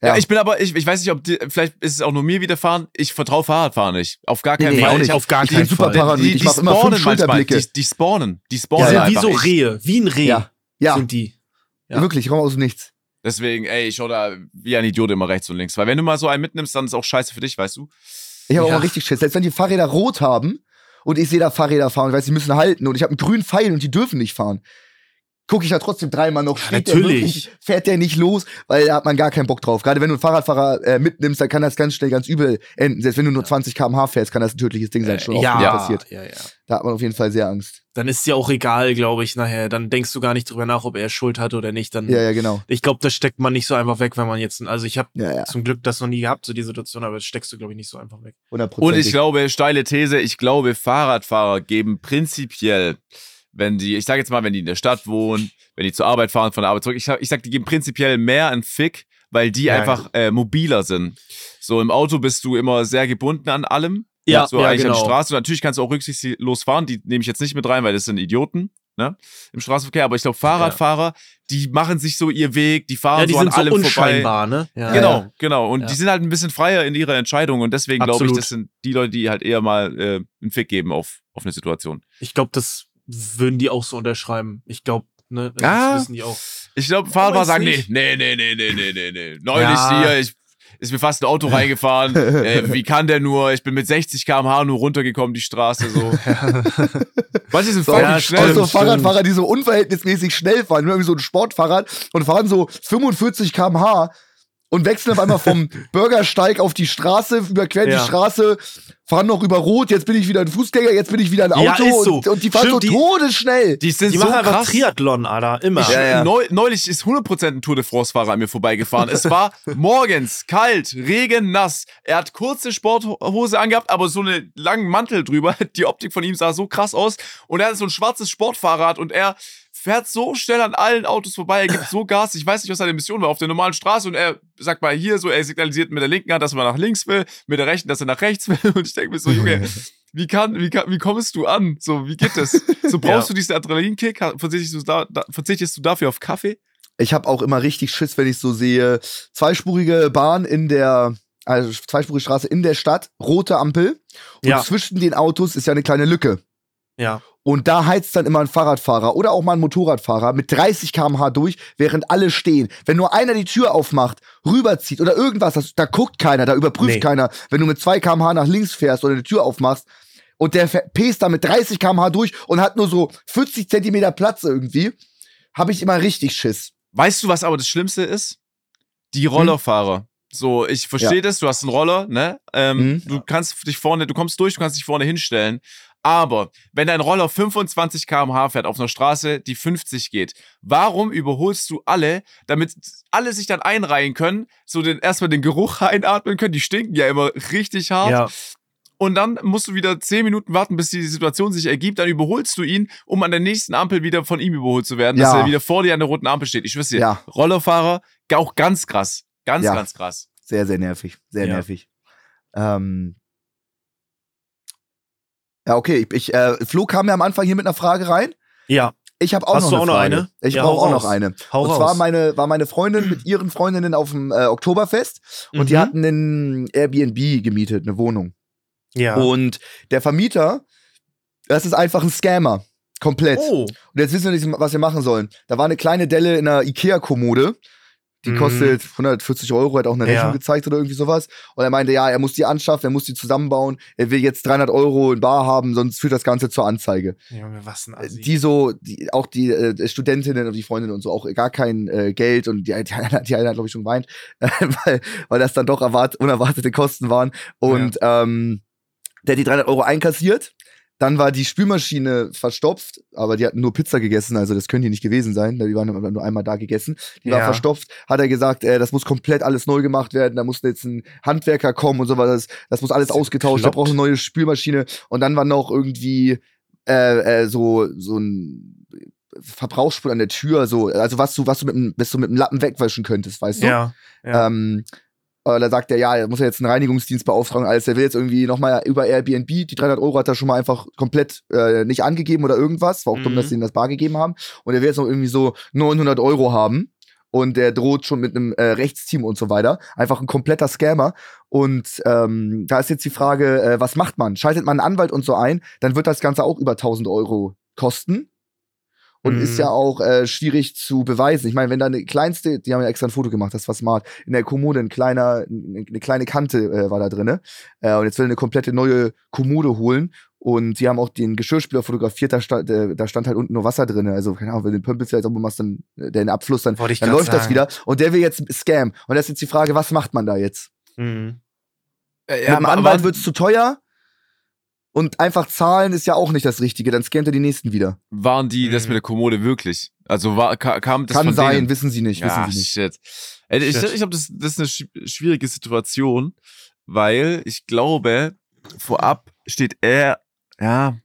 Ja, Ja. ich bin aber, ich, ich weiß nicht, ob die, vielleicht ist es auch nur mir widerfahren. Ich vertraue Fahrradfahren nicht. Auf gar keinen Nee, Fall. auch nicht. Hab- Auf gar Ich keinen bin super Fall. paranoid. die, die mach immer fünf spawnen manchmal. Die, die spawnen. Die spawnen sind Ja, wie einfach. so Rehe, wie ein Reh Ja, ja, sind die. Ja. wirklich, ich komme aus dem Nichts. Deswegen, ey, ich schau da wie ein Idiot immer rechts und links. Weil wenn du mal so einen mitnimmst, dann ist auch scheiße für dich, weißt du? Ich habe Ja. auch mal richtig Schiss. Selbst wenn die Fahrräder rot haben und ich sehe da Fahrräder fahren und ich weiß, die müssen halten und ich habe einen grünen Pfeil und die dürfen nicht fahren, gucke ich da trotzdem dreimal noch. Steht der natürlich. wirklich, fährt der nicht los, weil da hat man gar keinen Bock drauf. Gerade wenn du einen Fahrradfahrer äh, mitnimmst, dann kann das ganz schnell ganz übel enden. Selbst wenn du nur 20 km/h fährst, kann das ein tödliches Ding sein. Schon oft ja, ja, passiert. ja, ja. Da hat man auf jeden Fall sehr Angst. Dann ist ja auch egal, glaube ich, nachher. Dann denkst du gar nicht drüber nach, ob er Schuld hat oder nicht. Dann, Ja, ja, genau. ich glaube, das steckt man nicht so einfach weg, wenn man jetzt, also ich habe Ja, ja. zum Glück das noch nie gehabt, so die Situation, aber das steckst du, glaube ich, nicht so einfach weg. 100 Und ich glaube, steile These, ich glaube, Fahrradfahrer geben prinzipiell, wenn die, ich sage jetzt mal, wenn die in der Stadt wohnen, wenn die zur Arbeit fahren, von der Arbeit zurück, ich sag, ich sag die geben prinzipiell mehr einen Fick, weil die Ja, einfach äh, mobiler sind. So im Auto bist du immer sehr gebunden an allem. Ja, so ja, eigentlich an genau. der Straße. Natürlich kannst du auch rücksichtslos fahren, die nehme ich jetzt nicht mit rein, weil das sind Idioten. Ne? Im Straßenverkehr, aber ich glaube, Fahrradfahrer, die machen sich so ihr Weg, die fahren Ja, die so sind an so allem vorbei. unscheinbar, ne? Ja, Genau, ja. genau. Und Ja. die sind halt ein bisschen freier in ihrer Entscheidung und deswegen glaube ich, das sind die Leute, die halt eher mal äh, einen Fick geben auf, auf eine Situation. Ich glaube, das würden die auch so unterschreiben. Ich glaube, ne, das Ja. wissen die auch. Ich glaube, Fahrradfahrer weiß sagen, nee, nicht. nee, nee, nee, nee, nee, nee, nee. Neulich Ja. hier, ich, ist mir fast ein Auto reingefahren. äh, wie kann der nur? Ich bin mit 60 km/h nur runtergekommen, die Straße so. Manche sind So, ja, schnell. auch so stimmt. Fahrradfahrer, die so unverhältnismäßig schnell fahren, irgendwie so ein Sportfahrrad und fahren so 45 km/h und wechseln auf einmal vom Bürgersteig auf die Straße, überqueren Ja. die Straße, fahren noch über Rot, jetzt bin ich wieder ein Fußgänger, jetzt bin ich wieder ein Auto Ja, ist so. und, und die fahren Stimmt, so die- todesschnell. Die sind Die so machen einfach krass. Triathlon, Alter, immer. Ich, Ja, ja. Neu, neulich ist 100% ein Tour de France-Fahrer an mir vorbeigefahren. Es war morgens kalt, Regen, nass. Er hat kurze Sporthose angehabt, aber so einen langen Mantel drüber. Die Optik von ihm sah so krass aus. Und er hat so ein schwarzes Sportfahrrad und er fährt so schnell an allen Autos vorbei. Er gibt so Gas. Ich weiß nicht, was seine Mission war auf der normalen Straße. Und er sagt mal hier so, er signalisiert mit der linken Hand, dass er nach links will, mit der rechten, dass er nach rechts will. Und ich denke mir so, Junge, wie kann, wie kann, wie kommst du an? So, wie geht das? So brauchst Ja. du diesen Adrenalinkick? Verzichtest du, da, da, verzichtest du dafür auf Kaffee? Ich habe auch immer richtig Schiss, wenn ich so sehe, zweispurige Bahn in der, also zweispurige Straße in der Stadt, rote Ampel und Ja. zwischen den Autos ist ja eine kleine Lücke. Ja. Und da heizt dann immer ein Fahrradfahrer oder auch mal ein Motorradfahrer mit 30 km/h durch, während alle stehen. Wenn nur einer die Tür aufmacht, rüberzieht oder irgendwas, das, da guckt keiner, da überprüft Nee. keiner. Wenn du mit 2 km/h nach links fährst oder die Tür aufmachst und der pest da mit 30 km/h durch und hat nur so 40 Zentimeter Platz irgendwie, habe ich immer richtig Schiss. Weißt du, was aber das Schlimmste ist? Die Rollerfahrer. So, ich verstehe Ja. das, du hast einen Roller, ne? Ähm, Mhm. Du kannst dich vorne, du kommst durch, du kannst dich vorne hinstellen. Aber wenn dein Roller 25 km/h fährt auf einer Straße, die 50 geht, warum überholst du alle, damit alle sich dann einreihen können, so den, erstmal den Geruch einatmen können? Die stinken ja immer richtig hart. Ja. Und dann musst du wieder 10 Minuten warten, bis die Situation sich ergibt. Dann überholst du ihn, um an der nächsten Ampel wieder von ihm überholt zu werden, dass Ja. er wieder vor dir an der roten Ampel steht. Ich wüsste, Ja. Rollerfahrer, auch ganz krass. Ganz, ganz krass. Sehr, sehr nervig. Sehr nervig. Ähm ja, okay. Ich, ich, äh, Flo kam ja am Anfang hier mit einer Frage rein. Ja. Ich habe auch Hast noch du eine auch noch Frage. eine? Ich Ja, brauche auch noch eine. Hau und raus. zwar meine, war meine Freundin mit ihren Freundinnen auf dem äh, Oktoberfest und die Mhm. hatten einen Airbnb gemietet, eine Wohnung. Ja. Und der Vermieter, das ist einfach ein Scammer. Komplett. oh. Und jetzt wissen wir nicht, was wir machen sollen. Da war eine kleine Delle in einer Ikea-Kommode. Die Mhm. kostet 140 Euro, hat auch eine Ja. Rechnung gezeigt oder irgendwie sowas. Und er meinte, ja, er muss die anschaffen, er muss die zusammenbauen. Er will jetzt 300 Euro in Bar haben, sonst führt das Ganze zur Anzeige. Junge, was ein Äh, Assi. Die so, die, auch die äh, Studentinnen und die Freundinnen und so, auch gar kein äh, Geld. Und die, die, eine- die eine hat, glaube ich, schon geweint, weil, weil das dann doch erwart unerwartete Kosten waren. Und ähm, der hat die 300 Euro einkassiert. Dann war die Spülmaschine verstopft, aber die hatten nur Pizza gegessen, also das können die nicht gewesen sein. Die waren nur einmal da gegessen. Die war Ja. verstopft, hat er gesagt, äh, das muss komplett alles neu gemacht werden, da muss jetzt ein Handwerker kommen und sowas. Das, das muss alles Das ausgetauscht, da braucht eine neue Spülmaschine. Und dann war noch irgendwie äh, äh, so, so ein Verbrauchsspul an der Tür, so, also was du, was du mit dem, was du mit dem Lappen wegwaschen könntest, weißt du? ja. Ja. Ähm, Aber da sagt er, ja, er muss ja jetzt einen Reinigungsdienst beauftragen, alles. Er will jetzt irgendwie nochmal über Airbnb, die 300 Euro hat er schon mal einfach komplett äh, nicht angegeben oder irgendwas. War auch dumm, Mhm. dass sie ihm das bar gegeben haben. Und er will jetzt noch irgendwie so 900 Euro haben. Und der droht schon mit einem äh, Rechtsteam und so weiter. Einfach ein kompletter Scammer. Und ähm, da ist jetzt die Frage, äh, was macht man? Schaltet man einen Anwalt und so ein, dann wird das Ganze auch über 1000 Euro kosten. Und Mhm. ist ja auch äh, schwierig zu beweisen. Ich meine, wenn da eine kleinste, die haben ja extra ein Foto gemacht, das war smart, in der Kommode ein kleiner, eine eine kleine Kante äh, war da drinne. Äh, und jetzt will er eine komplette neue Kommode holen. Und die haben auch den Geschirrspüler fotografiert, da stand, äh, da stand halt unten nur Wasser drinne. Also, keine Ahnung, wenn du den Pömpelst ja sauber machst, dann äh, den Abfluss, dann, dann läuft das sagen. wieder. Und der will jetzt Scam. Und das ist jetzt die Frage, was macht man da jetzt? Mhm. Äh, Mit dem Anwalt aber- wird's zu teuer. Und einfach zahlen ist ja auch nicht das Richtige. Dann scammt er die nächsten wieder. waren die das Mhm. mit der Kommode wirklich? Also war, ka- kam das Kann von sein, denen? wissen sie nicht, wissen ja, sie nicht. shit. Ey, ich Shit. ich glaube, das, das ist eine sch- schwierige Situation, weil ich glaube, vorab steht er, ja,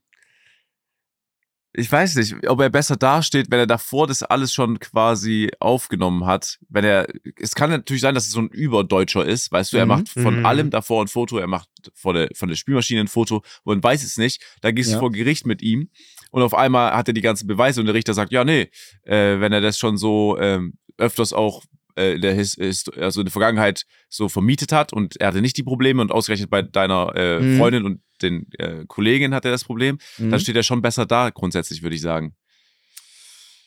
ich weiß nicht, ob er besser dasteht, wenn er davor das alles schon quasi aufgenommen hat. Wenn er, es kann natürlich sein, dass es so ein Überdeutscher ist, weißt du, er Mhm. macht von Mhm. allem davor ein Foto, er macht von der, von der Spülmaschine ein Foto und weiß es nicht. Da gehst Ja. du vor Gericht mit ihm und auf einmal hat er die ganzen Beweise und der Richter sagt, ja, nee, äh, wenn er das schon so ähm, öfters auch äh, in der His, also in der Vergangenheit so vermietet hat und er hatte nicht die Probleme und ausgerechnet bei deiner äh, Mhm. Freundin und den äh, Kollegin hat er das Problem, Mhm. dann steht er schon besser da, grundsätzlich, würde ich sagen.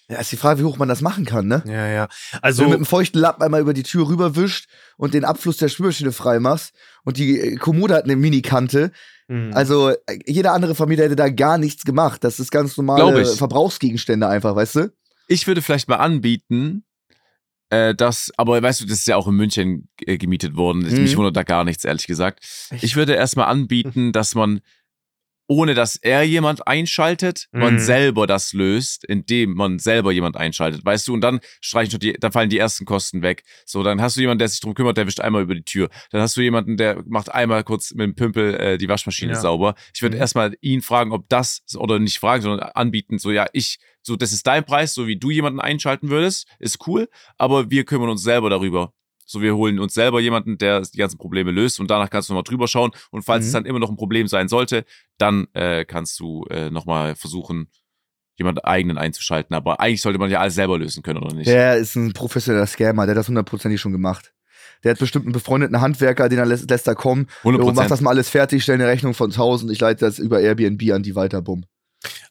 Ja, ist die Frage, wie hoch man das machen kann, ne? Ja, ja. Also, Also, wenn du mit einem feuchten Lappen einmal über die Tür rüberwischt und den Abfluss der Spülmaschine freimachst und die äh, Kommode hat eine Minikante. Mhm. Also, äh, jeder andere Vermieter hätte da gar nichts gemacht. Das ist ganz normale. Verbrauchsgegenstände einfach, weißt du? Ich würde vielleicht mal anbieten, äh, dass, aber weißt du, das ist ja auch in München äh, gemietet worden. Mhm. Mich wundert da gar nichts, ehrlich gesagt. Ich würde erstmal anbieten, dass man, ohne dass er jemand einschaltet, man Mhm. selber das löst, indem man selber jemand einschaltet, weißt du, und dann streichen schon die, dann fallen die ersten Kosten weg. So, dann hast du jemanden, der sich drum kümmert, der wischt einmal über die Tür. Dann hast du jemanden, der macht einmal kurz mit dem Pümpel äh, die Waschmaschine Ja. sauber. Ich würde Mhm. erstmal ihn fragen, ob das, oder nicht fragen, sondern anbieten, so, ja, ich, so, das ist dein Preis, so wie du jemanden einschalten würdest, ist cool, aber wir kümmern uns selber darüber. So, wir holen uns selber jemanden, der die ganzen Probleme löst und danach kannst du nochmal drüber schauen. Und falls Mhm. es dann immer noch ein Problem sein sollte, dann äh, kannst du äh, nochmal versuchen, jemanden eigenen einzuschalten. Aber eigentlich sollte man ja alles selber lösen können, oder nicht? Der ist ein professioneller Scammer, der hat das hundertprozentig schon gemacht. Der hat bestimmt einen befreundeten Handwerker, den er lässt, lässt da kommen. 100 Jo, mach das mal alles fertig, stell eine Rechnung von 1000, ich leite das über Airbnb an die weiter, bumm.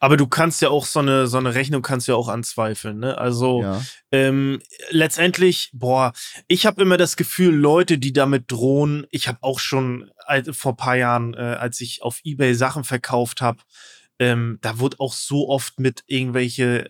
Aber du kannst ja auch so eine, so eine Rechnung kannst ja auch anzweifeln, ne? Also, Ja. ähm, letztendlich, boah, ich habe immer das Gefühl, Leute, die damit drohen, ich habe auch schon vor ein paar Jahren, äh, als ich auf Ebay Sachen verkauft habe, ähm, da wurde auch so oft mit irgendwelche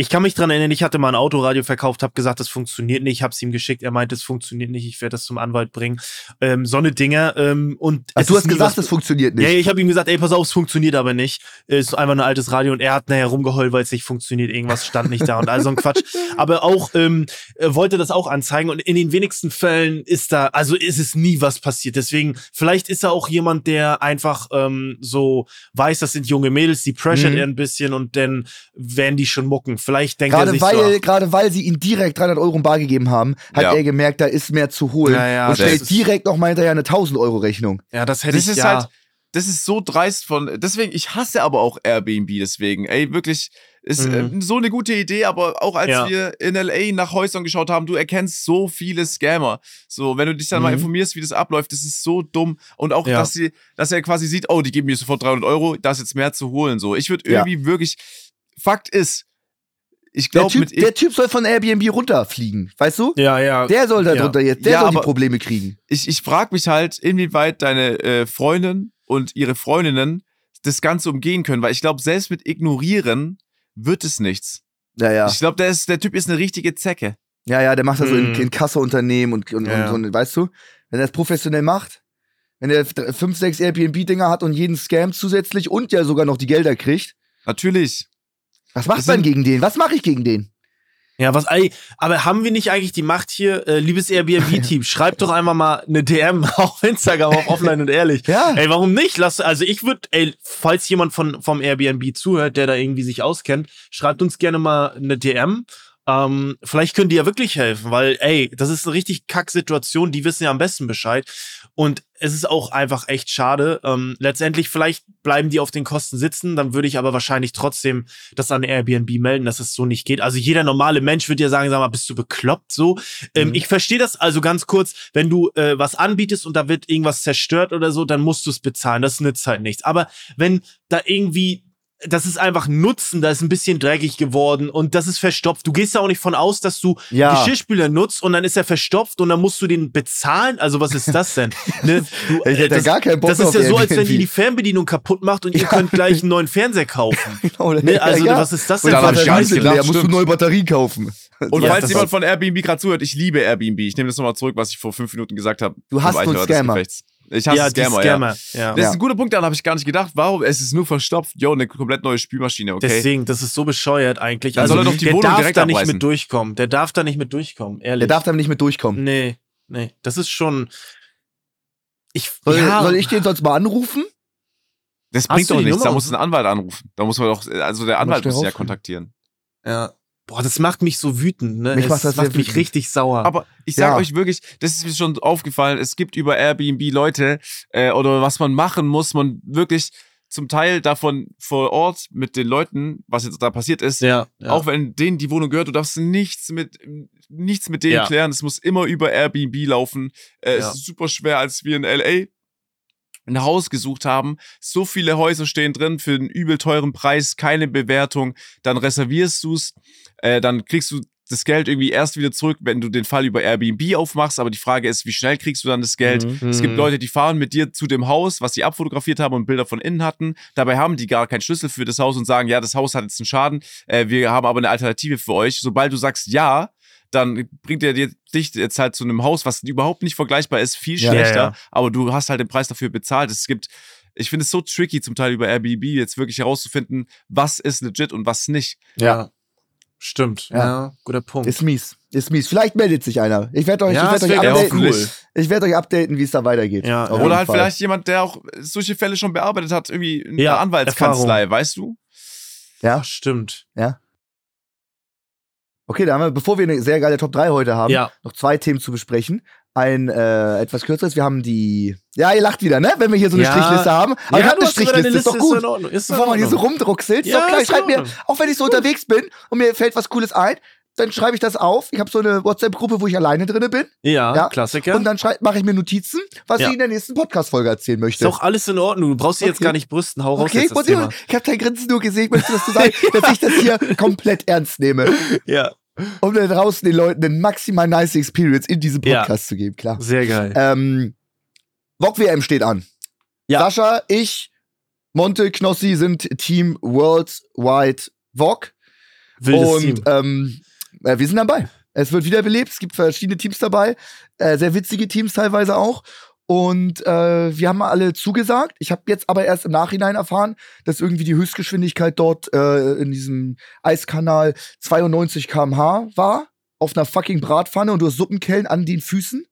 ich kann mich dran erinnern, ich hatte mal ein Autoradio verkauft, habe gesagt, das funktioniert nicht, habe es ihm geschickt, er meinte, es funktioniert nicht, ich werde das zum Anwalt bringen. Ähm, so eine Dinger. Ähm, und es du hast gesagt, was- es funktioniert nicht. ja, ich habe ihm gesagt, ey, pass auf, es funktioniert aber nicht. Ist einfach ein altes Radio und er hat nachher rumgeheult, weil es nicht funktioniert. Irgendwas stand nicht da und all so ein Quatsch. Aber auch, ähm, er wollte das auch anzeigen und in den wenigsten Fällen ist da, also ist es nie was passiert. Deswegen, vielleicht ist er auch jemand, der einfach ähm, so weiß, das sind junge Mädels, die pressure Mhm. er ein bisschen und dann werden die schon mucken. Vielleicht denkt er Gerade sich weil, so, gerade weil sie ihm direkt 300 Euro im Bar gegeben haben, hat Ja. er gemerkt, da ist mehr zu holen. Ja, ja, und stellt direkt noch mal hinterher eine 1000 Euro Rechnung. ja, das hätte Das ich ist ja. halt, das ist so dreist von, deswegen, ich hasse aber auch Airbnb deswegen. Ey, wirklich, ist Mhm. äh, so eine gute Idee, aber auch als Ja. wir in LA nach Häusern geschaut haben, du erkennst so viele Scammer. So, wenn du dich dann mal Mhm. informierst, wie das abläuft, das ist so dumm. Und auch, Ja. dass sie, dass er quasi sieht, oh, die geben mir sofort 300 Euro, da ist jetzt mehr zu holen. So, ich würde Ja. irgendwie wirklich, Fakt ist, ich Der glaube typ, mit der typ soll von Airbnb runterfliegen, weißt du? ja, ja. Der soll da Ja. drunter jetzt, der Ja, soll die Probleme kriegen. ich, ich frage mich halt, inwieweit deine äh, Freundin und ihre Freundinnen das Ganze umgehen können, weil ich glaube, selbst mit Ignorieren wird es nichts. Ja, ja. Ich glaube, der, ist- der Typ ist eine richtige Zecke. Ja, ja, der macht das so in, Mhm. in Kasseunternehmen und, und, Ja. und so, weißt du? Wenn er das professionell macht, wenn er fünf, sechs Airbnb-Dinger hat und jeden Scam zusätzlich und ja sogar noch die Gelder kriegt, Natürlich. Was macht man gegen den? Was mache ich gegen den? Ja, was, ey, aber haben wir nicht eigentlich die Macht hier, äh, liebes Airbnb-Team, schreibt doch einmal mal eine DM auf Instagram, auf Offline und Ehrlich. Ja. Ey, warum nicht? Lass, also ich würde, ey, falls jemand von, vom Airbnb zuhört, der da irgendwie sich auskennt, schreibt uns gerne mal eine DM. Ähm, vielleicht können die ja wirklich helfen, weil, ey, das ist eine richtig Kack-Situation, die wissen ja am besten Bescheid. Und es ist auch einfach echt schade. Ähm, letztendlich, vielleicht bleiben die auf den Kosten sitzen, dann würde ich aber wahrscheinlich trotzdem das an Airbnb melden, dass es so nicht geht. Also jeder normale Mensch würde ja sagen, sag mal, bist du bekloppt so? Ähm, Mhm. Ich verstehe das also ganz kurz, wenn du äh, was anbietest und da wird irgendwas zerstört oder so, dann musst du es bezahlen. Das nützt halt nichts. Aber wenn da irgendwie das ist einfach Nutzen, da ist ein bisschen dreckig geworden und das ist verstopft. Du gehst ja auch nicht von aus, dass du Ja. Geschirrspüler nutzt und dann ist er verstopft und dann musst du den bezahlen. Also was ist das denn? ne? du, Ich hätte das, gar keinen Bock das ist ja so, als wenn ihr die Fernbedienung kaputt macht und ihr könnt gleich einen neuen Fernseher kaufen. Genau, Ne? Also ja. was ist das denn? da musst du neue Batterien kaufen. Und Ja, falls jemand von Airbnb gerade zuhört, ich liebe Airbnb. Ich nehme das nochmal zurück, was ich vor fünf Minuten gesagt habe. Du hast des Scammer. Gefechts. Ich hasse ja, die Scammer, ja. Scammer. Ja. Das ist ein guter Punkt, daran habe ich gar nicht gedacht. Warum? Es ist nur verstopft. Jo, eine komplett neue Spülmaschine, okay? Deswegen, das ist so bescheuert eigentlich. Dann also, soll er doch die der Wohnung darf direkt da nicht abreißen. mit durchkommen. Der darf da nicht mit durchkommen, ehrlich. Der darf damit nicht mit durchkommen. Nee, nee. Das ist schon. Ich, Soll, ja, soll ich den sonst mal anrufen? Das Hast bringt doch nichts. Nummer? Da muss ein Anwalt anrufen. Da muss man doch, also der Anwalt muss ihn ja kontaktieren. Ja. Boah, das macht mich so wütend, ne? Mich es macht das macht mich wütend. richtig sauer. Aber ich sage Ja. euch wirklich, das ist mir schon aufgefallen, es gibt über Airbnb Leute äh, oder was man machen muss, man wirklich zum Teil davon vor Ort mit den Leuten, was jetzt da passiert ist, ja, ja. auch wenn denen die Wohnung gehört, du darfst nichts mit nichts mit denen Ja. klären, es muss immer über Airbnb laufen. Äh, Ja. Es ist super schwer, als wir in LA ein Haus gesucht haben. So viele Häuser stehen drin für einen übel teuren Preis, keine Bewertung. Dann reservierst du's, äh, dann kriegst du das Geld irgendwie erst wieder zurück, wenn du den Fall über Airbnb aufmachst. Aber die Frage ist, wie schnell kriegst du dann das Geld? Mhm. Es gibt Mhm. Leute, die fahren mit dir zu dem Haus, was sie abfotografiert haben und Bilder von innen hatten. Dabei haben die gar keinen Schlüssel für das Haus und sagen, ja, das Haus hat jetzt einen Schaden. Äh, wir haben aber eine Alternative für euch. Sobald du sagst ja, dann bringt er dir, dich jetzt halt zu einem Haus, was überhaupt nicht vergleichbar ist, viel Ja, schlechter. ja, ja. Aber du hast halt den Preis dafür bezahlt. Es gibt, ich finde es so tricky zum Teil über Airbnb jetzt wirklich herauszufinden, was ist legit und was nicht. ja. Stimmt. Ja. Ja. guter Punkt. Ist mies. Ist mies. Vielleicht meldet sich einer. Ich werde euch, Ja, ich werd euch Ja, updaten. hoffentlich. Ich werde euch updaten, wie es da weitergeht. Ja, ja. Oder halt Fall. vielleicht jemand, der auch solche Fälle schon bearbeitet hat, irgendwie in Ja, der Anwaltskanzlei, weißt du? Ja. Stimmt. Okay, da haben wir, bevor wir eine sehr geile Top 3 heute haben, Ja. noch zwei Themen zu besprechen. Ein äh, etwas kürzeres. Wir haben die. Ja, ihr lacht wieder, ne? Wenn wir hier so eine Ja. Strichliste haben. Aber ja, ich du eine Strichliste, ist doch gut. Ordnung. Ist Bevor man hier so rumdruckselt, ist Ja, doch klar, ist schreib mir, auch wenn ich so unterwegs bin und mir fällt was Cooles ein, dann schreibe ich das auf. Ich habe so eine WhatsApp-Gruppe, wo ich alleine drinne bin. Ja, Ja. Klassiker. Und dann mache ich mir Notizen, was Ja. ich in der nächsten Podcast-Folge erzählen ist möchte. doch alles in Ordnung. Du brauchst dich jetzt Okay. gar nicht brüsten. Hau raus Okay, jetzt das Thema. ich habe dein Grinsen nur gesehen, ich möchte, dass du sagst, dass ich das hier komplett ernst nehme, Ja. Um dann draußen den Leuten eine maximal nice Experience in diesem Ja. Podcast zu geben, klar. Sehr geil. Ähm, VOG WM steht an. Ja. Sascha, ich, Monte, Knossi sind Team Worldwide VOG. Wildes und Team. ähm, äh, wir sind dabei. Es wird wiederbelebt, es gibt verschiedene Teams dabei, äh, sehr witzige Teams teilweise auch. Und äh, wir haben alle zugesagt. Ich habe jetzt aber erst im Nachhinein erfahren, dass irgendwie die Höchstgeschwindigkeit dort äh, in diesem Eiskanal 92 km/h war. Auf einer fucking Bratpfanne und du hast Suppenkellen an den Füßen.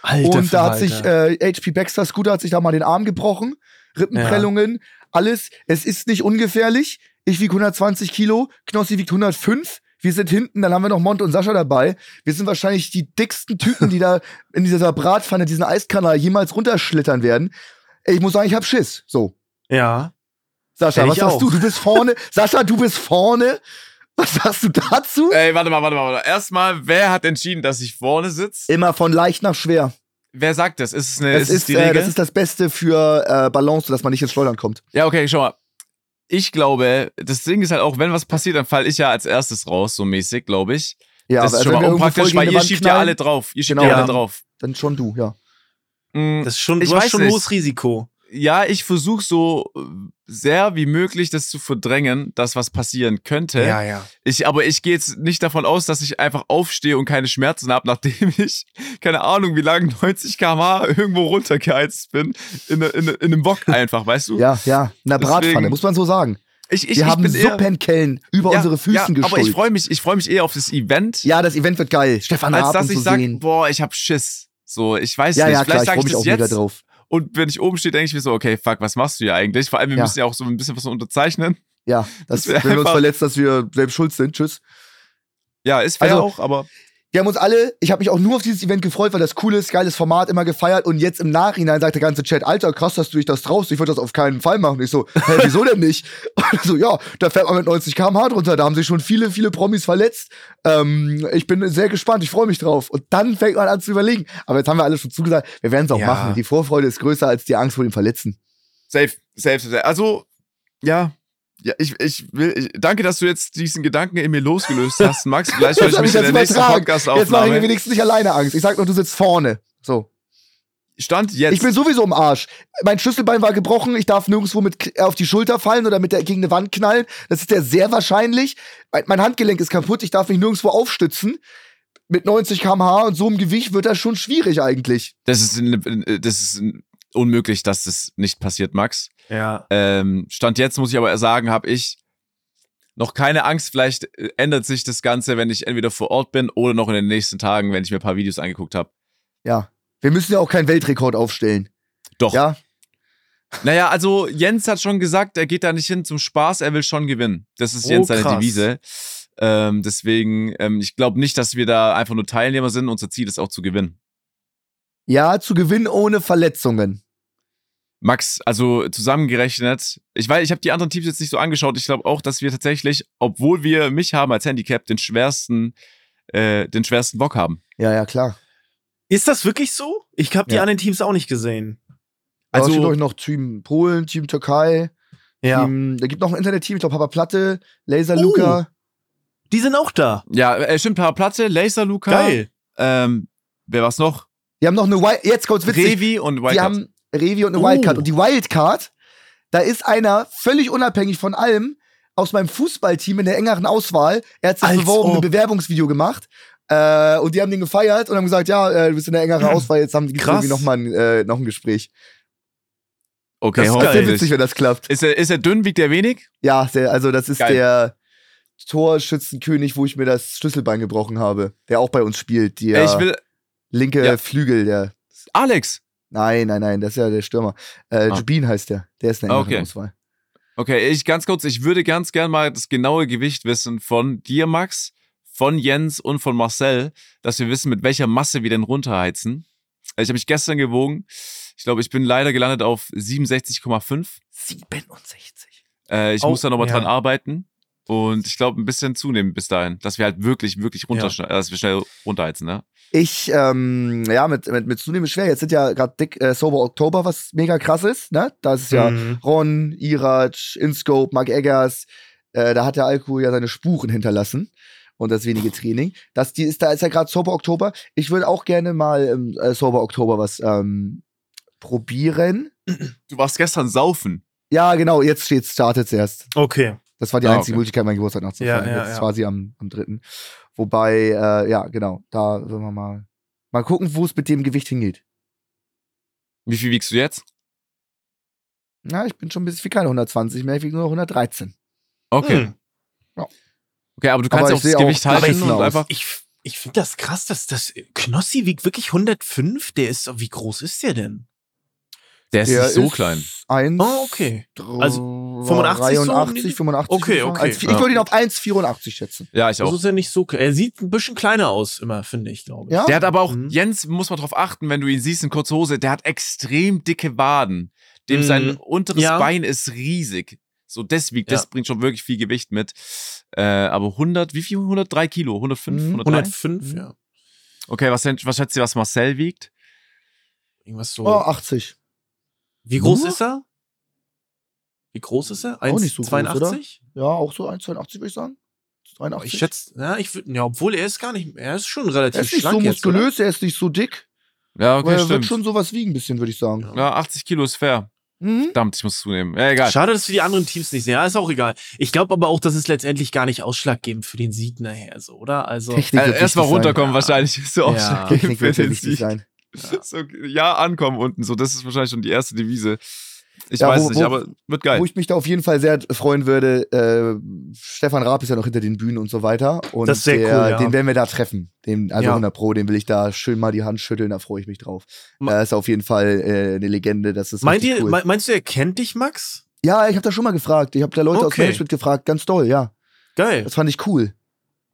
Alter und da hat sich äh, HP Baxter Scooter hat sich da mal den Arm gebrochen, Rippenprellungen, alles. Es ist nicht ungefährlich. Ich wiege 120 Kilo, Knossi wiegt 105. Wir sind hinten, dann haben wir noch Monte und Sascha dabei. Wir sind wahrscheinlich die dicksten Typen, die da in dieser Bratpfanne diesen Eiskanal jemals runterschlittern werden. Ey, Ich muss sagen, ich hab Schiss. So, ja. Sascha, was sagst auch. du? Du bist vorne. Sascha, du bist vorne. Was sagst du dazu? Ey, warte mal, warte mal, warte mal. Erstmal, wer hat entschieden, dass ich vorne sitze? Immer von leicht nach schwer. Wer sagt das? Ist es, eine, Das ist es ist, die äh, Regel? das ist das Beste für äh, Balance, dass man nicht ins Schleudern kommt. ja, okay, schau mal. Ich glaube, das Ding ist halt auch, wenn was passiert, dann falle ich ja als erstes raus, so mäßig, glaube ich. Ja, das ist aber schon mal unpraktisch, weil ihr schiebt ja alle drauf. Ihr schiebt Genau. ja alle Ja. drauf. Dann schon du, ja. Mm, Das ist schon, Ich du hast weiß schon hohes Risiko. Ja, ich versuche so äh, sehr wie möglich das zu verdrängen, dass was passieren könnte. ja. Ich, aber ich gehe jetzt nicht davon aus, dass ich einfach aufstehe und keine Schmerzen habe, nachdem ich, keine Ahnung, wie lange 90 km/h irgendwo runtergeheizt bin. In, in, in einem Bock einfach, weißt du? Ja, ja. In der Deswegen- Bratpfanne, muss man so sagen. Ich, ich, wir ich haben Suppenkellen über ja, unsere Füßen ja, gestülpt. Aber ich freue mich, ich freue mich eher auf das Event, ja, das Event wird geil. Stefan als Raab dass ich sage, boah, ich hab Schiss. So, ich weiß Ja, nicht. ja, Vielleicht ich sage ich mich das jetzt. drauf. Und wenn ich oben stehe, denke ich mir so, okay, fuck, was machst du hier eigentlich? Vor allem, wir Ja. müssen ja auch so ein bisschen was unterzeichnen. Ja, das, Das wär wenn wir uns verletzt, dass wir selbst schuld sind. Tschüss. Ja, ist fair Also- auch, aber Wir haben uns alle, ich habe mich auch nur auf dieses Event gefreut, weil das cool ist, geiles Format, immer gefeiert. Und jetzt im Nachhinein sagt der ganze Chat, Alter, krass, dass du dich das traust. Ich würde das auf keinen Fall machen. Ich so, hä, wieso denn nicht? Und so, ja, da fährt man mit 90 km/h drunter. Da haben sich schon viele, viele Promis verletzt. Ähm, ich bin sehr gespannt, ich freue mich drauf. Und dann fängt man an zu überlegen. Aber jetzt haben wir alles schon zugesagt, wir werden es auch Ja. machen. Die Vorfreude ist größer als die Angst vor dem Verletzen. safe, safe, safe. Also, ja. Ja, ich, ich will, ich, danke, dass du jetzt diesen Gedanken in mir losgelöst hast, Max. Vielleicht höre ich mich ich in der nächsten übertragen. Jetzt mache ich mir Podcast-Aufnahme. wenigstens nicht alleine Angst. Ich sag nur, du sitzt vorne. So. Stand jetzt. Ich bin sowieso im Arsch. Mein Schlüsselbein war gebrochen. Ich darf nirgendwo mit K- auf die Schulter fallen oder mit der, gegen eine Wand knallen. Das ist ja sehr wahrscheinlich. Mein, mein Handgelenk ist kaputt. Ich darf mich nirgendwo aufstützen. Mit 90 km/h und so einem Gewicht wird das schon schwierig eigentlich. das ist, das ist unmöglich, dass das nicht passiert, Max. Ja. Ähm, Stand jetzt muss ich aber sagen, habe ich noch keine Angst. Vielleicht äh, ändert sich das Ganze, wenn ich entweder vor Ort bin oder noch in den nächsten Tagen, wenn ich mir ein paar Videos angeguckt habe. Ja. Wir müssen ja auch keinen Weltrekord aufstellen. Doch. Ja. Naja, also Jens hat schon gesagt, er geht da nicht hin zum Spaß, er will schon gewinnen. Das ist Oh, Jens seine krass. Devise. Ähm, deswegen, ähm, ich glaube nicht, dass wir da einfach nur Teilnehmer sind. Unser Ziel ist auch zu gewinnen. Ja, zu gewinnen ohne Verletzungen. Max, also zusammengerechnet, ich weiß, ich habe die anderen Teams jetzt nicht so angeschaut. Ich glaube auch, dass wir tatsächlich, obwohl wir mich haben als Handicap, den schwersten, äh, den schwersten Bock haben. Ja, ja, klar. Ist das wirklich so? Ich habe die Ja. anderen Teams auch nicht gesehen. Also, da steht Also, euch noch Team Polen, Team Türkei. Ja. Team, da gibt noch ein Internetteam, ich glaube Papa Platte, Laser Luca. Die sind auch da. ja, äh, stimmt, Paar Platte, Laser Luca. Geil. Ähm, wer war's noch? Die haben noch eine Wild, jetzt kommt's witzig. Revi und die Wildcard. haben Revi und eine Oh. Wildcard. Und die Wildcard, da ist einer völlig unabhängig von allem aus meinem Fußballteam in der engeren Auswahl. Er hat sich Als beworben, ein ob. Bewerbungsvideo gemacht. Äh, und die haben den gefeiert und haben gesagt, ja, äh, du bist in der engeren Auswahl, jetzt haben die irgendwie noch mal ein, äh, noch ein Gespräch. Okay, Das ist hoffentlich. witzig, wenn das klappt. Ist er, ist er dünn, wiegt er wenig? Ja, sehr, also das ist Geil. der Torschützenkönig, wo ich mir das Schlüsselbein gebrochen habe, der auch bei uns spielt. Der Ich will. linke Ja. Flügel, der. Alex! Nein, nein, nein, das ist ja der Stürmer. Äh, Ah. Jubin heißt der. Der ist Ah, engeren okay. Auswahl. Okay, ich ganz kurz, ich würde ganz gern mal das genaue Gewicht wissen von dir, Max, von Jens und von Marcel, dass wir wissen, mit welcher Masse wir denn runterheizen. Äh, Ich habe mich gestern gewogen. Ich glaube, ich bin leider gelandet auf 67,5. 67. Äh, ich Oh, muss da nochmal ja. dran arbeiten. Und ich glaube, ein bisschen zunehmen bis dahin, dass wir halt wirklich, wirklich runter, äh, dass wir schnell runterheizen, ne? Ich, ähm, ja, mit, mit, mit zunehmend schwer. Jetzt sind ja gerade dick äh, Sober Oktober, was mega krass ist, ne? Da ist ja Mhm. Ron, Irac, Inscope, Mark Eggers. Äh, da hat der Alkohol ja seine Spuren hinterlassen. Und das wenige Training. Das, die ist, da ist ja gerade Sober Oktober. Ich würde auch gerne mal im äh, Sober Oktober was ähm, probieren. Du warst gestern saufen. Ja, genau, jetzt steht's, startet erst. Okay. Das war die Ah, einzige okay. Möglichkeit, meinen Geburtstag nachzufeiern. Ja, ja, Jetzt ja. war sie am, am dritten. Wobei, äh, ja, genau, da würden wir mal, mal gucken, wo es mit dem Gewicht hingeht. Wie viel wiegst du jetzt? Ja, ich bin schon ein bisschen viel keine 120 mehr, ich wiege nur noch 113. Okay. Hm. Okay, aber du Aber kannst ich auch das sehe auch Gewicht halten und aus. einfach. Ich, ich finde das krass, dass das Knossi wiegt wirklich 105. Der ist, wie groß ist der denn? Der ist nicht so klein. 1, Oh, okay. Also, 85 so um 83, die- 85. Okay, okay. Eins- Ich Ja. würde ihn auf 1,84 schätzen. Ja, ich auch. ist er nicht so. Er sieht ein bisschen kleiner aus, immer, finde ich, glaube ich. Ja? Der hat aber auch, Mhm. Jens, muss man drauf achten, wenn du ihn siehst in kurzer Hose, der hat extrem dicke Waden. Dem Mhm. sein unteres Ja. Bein ist riesig. So, das wiegt, das Ja. bringt schon wirklich viel Gewicht mit. Äh, aber 100, wie viel? 103 Kilo? 105? Mhm. 103? 105, Mhm. ja. Okay, was, was schätzt ihr, was Marcel wiegt? Irgendwas so. Oh, 80. Wie groß Nur? ist er? Wie groß ist er? Auch nicht so groß, 1,82? Ja, auch so 1,82 würde ich sagen. 83. Ich schätze, ja, ich würde, ja, obwohl er ist gar nicht, er ist schon er relativ ist nicht schlank so jetzt, muskulös, er ist nicht so dick. Ja, aber okay, er wird schon sowas wiegen, ein bisschen, würde ich sagen. Ja, 80 Kilo ist fair. Mhm. Verdammt, ich muss zunehmen. Ja, egal. Schade, dass wir die anderen Teams nicht sehen. Ja, ist auch egal. Ich glaube aber auch, das ist letztendlich gar nicht ausschlaggebend für den Sieg nachher, so, oder? Also, Technik wird Äh, Erstmal runterkommen, Ja. wahrscheinlich ist so Ja. ausschlaggebend Technik für den Sieg. sein. So, ja, ankommen unten. So, das ist wahrscheinlich schon die erste Devise. Ich Ja, weiß wo- nicht, wo- aber wird geil. Wo ich mich da auf jeden Fall sehr freuen würde, äh, Stefan Raab ist ja noch hinter den Bühnen und so weiter. Und Das ist sehr der, cool, ja. den werden wir da treffen. Den, also Ja. 100 Pro, den will ich da schön mal die Hand schütteln, da freue ich mich drauf. Er ist auf jeden Fall äh, eine Legende, das ist meint ihr, cool. me- meinst du, er kennt dich, Max? ja, ich habe da schon mal gefragt. Ich habe da Leute aus Okay. Management gefragt, ganz doll, ja. Geil. Das fand ich cool.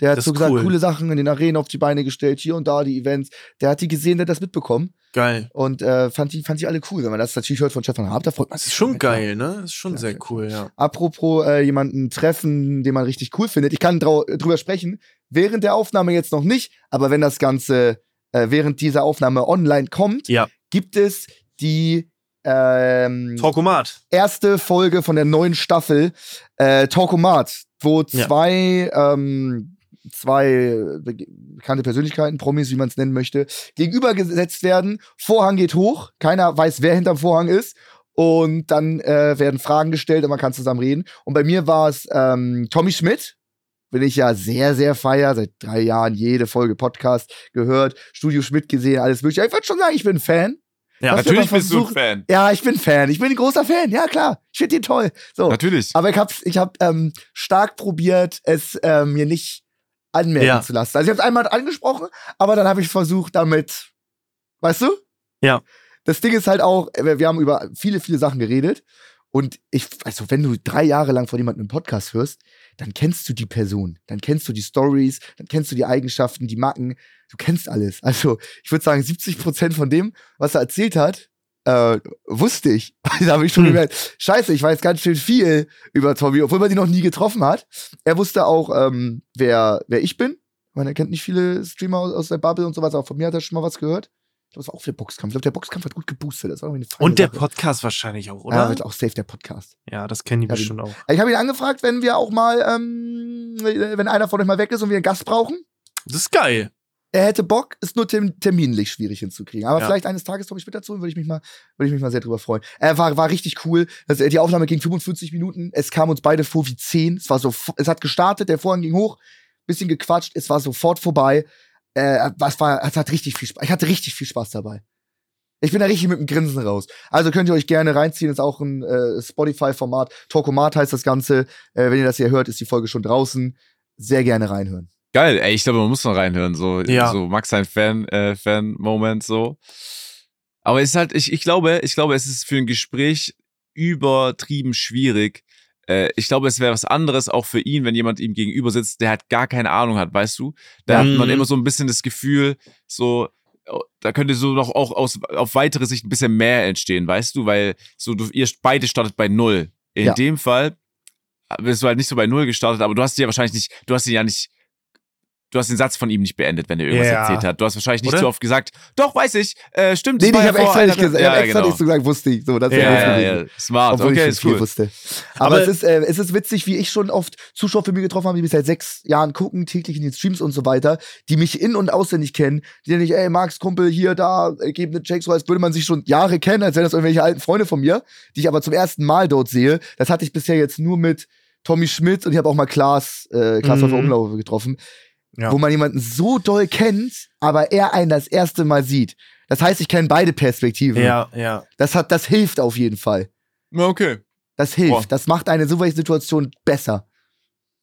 Der hat Das so gesagt, cool. coole Sachen in den Arenen auf die Beine gestellt, hier und da, die Events. Der hat die gesehen, der hat das mitbekommen. Geil. Und äh, fand, die, fand die alle cool. Wenn man das natürlich hört von Stefan Raab, da freut man Das sich. ist schon ja. geil, ne? Das ist schon Ja, sehr cool, ja. Apropos äh, jemanden treffen, den man richtig cool findet. Ich kann drau drüber sprechen. Während der Aufnahme jetzt noch nicht, aber wenn das Ganze äh, während dieser Aufnahme online kommt, Ja. gibt es die ähm, Talkomat. erste Folge von der neuen Staffel äh, Talkomat, wo Ja. zwei, ähm, zwei be- bekannte Persönlichkeiten, Promis, wie man es nennen möchte, gegenübergesetzt werden. Vorhang geht hoch, keiner weiß, wer hinterm Vorhang ist. Und dann äh, werden Fragen gestellt und man kann zusammen reden. Und bei mir war es ähm, Tommy Schmidt, bin ich ja sehr, sehr feier, seit drei Jahren jede Folge Podcast gehört, Studio Schmidt gesehen, alles mögliche. Ich würde schon sagen, ich bin Fan. Ja, Was Natürlich bist du ein Fan. Ja, ich bin Fan. Ich bin ein großer Fan. Ja, klar. Ich finde ihn toll. So. Natürlich. Aber ich habe ich hab, ähm, stark probiert, es ähm, mir nicht anmerken Ja. zu lassen. Also ich habe es einmal angesprochen, aber dann habe ich versucht damit, weißt du? Ja. Das Ding ist halt auch, äh, wir haben über viele, viele Sachen geredet. Und ich, also wenn du drei Jahre lang von jemandem einen Podcast hörst, dann kennst du die Person, dann kennst du die Stories, dann kennst du die Eigenschaften, die Macken, du kennst alles. Also ich würde sagen, 70 Prozent von dem, was er erzählt hat, äh, wusste ich. da habe ich schon Hm. gemerkt, scheiße, ich weiß ganz schön viel über Tommy, obwohl man ihn noch nie getroffen hat. Er wusste auch, ähm, wer, wer ich bin. Ich meine, er kennt nicht viele Streamer aus, aus der Bubble und sowas, aber von mir hat er schon mal was gehört. Ich glaube, das war auch der Boxkampf. Ich glaube, der Boxkampf hat gut geboostet. Das war eine Und der Sache. Podcast wahrscheinlich auch, Ja, oder? wird auch safe der Podcast. Ja, das kennen die Ja, bestimmt auch. Ich habe ihn angefragt, wenn wir auch mal, ähm, wenn einer von euch mal weg ist und wir einen Gast brauchen. Das ist geil. Er hätte Bock, ist nur term terminlich schwierig hinzukriegen. Aber Ja. vielleicht eines Tages komme ich mit dazu und würde ich mich mal, würde ich mich mal sehr drüber freuen. Er war, war richtig cool. Also, die Aufnahme ging 45 Minuten. Es kam uns beide vor wie 10. Es war so, es hat gestartet, der Vorhang ging hoch, bisschen gequatscht, es war sofort vorbei. Äh, was war, es hat richtig viel Spaß. Ich hatte richtig viel Spaß dabei. Ich bin da richtig mit dem Grinsen raus. Also könnt ihr euch gerne reinziehen. Ist auch ein äh, Spotify-Format. Talkomat heißt das Ganze. Äh, wenn ihr das hier hört, ist die Folge schon draußen. Sehr gerne reinhören. Geil, ey, ich glaube, man muss noch reinhören. So, Ja. so Max sein Fan, äh, Fan-Moment so. Aber es ist halt, ich, ich glaube, ich glaube, es ist für ein Gespräch übertrieben schwierig. Äh, ich glaube, es wäre was anderes auch für ihn, wenn jemand ihm gegenüber sitzt, der halt gar keine Ahnung hat, weißt du? Da hat man Mhm. immer so ein bisschen das Gefühl, so, oh, da könnte so noch auch aus, auf weitere Sicht ein bisschen mehr entstehen, weißt du? Weil so, du, ihr beide startet bei Null. In Ja. dem Fall bist du halt nicht so bei Null gestartet, aber du hast ja wahrscheinlich nicht, du hast ihn ja nicht, du hast den Satz von ihm nicht beendet, wenn er irgendwas Ja. erzählt hat. Du hast wahrscheinlich nicht Oder? so oft gesagt, doch, weiß ich, äh, stimmt. Nee, ich habe extra, nicht gesagt, ja, extra genau. nicht so gesagt, wusste ich. So, das Ja, ja, ja, smart, Obwohl okay, ich ist cool. wusste. Aber, Aber- es, ist, äh, es ist witzig, wie ich schon oft Zuschauer für mich getroffen habe, die mich seit sechs Jahren gucken, täglich in den Streams und so weiter, die mich in- und auswendig kennen, die dann nicht, ey, Max, Kumpel, hier, da, äh, geben eine Check, so als würde man sich schon Jahre kennen, als wären das irgendwelche alten Freunde von mir, die ich aber zum ersten Mal dort sehe. Das hatte ich bisher jetzt nur mit Tommy Schmidt und ich habe auch mal Klaas, äh, Klaas Mhm. mhm. Umlauf getroffen, Ja. wo man jemanden so doll kennt, aber er einen das erste Mal sieht. Das heißt, ich kenne beide Perspektiven. Ja, ja. Das, hat, das hilft auf jeden Fall. Ja, okay. Das hilft. Boah. Das macht eine solche Situation besser.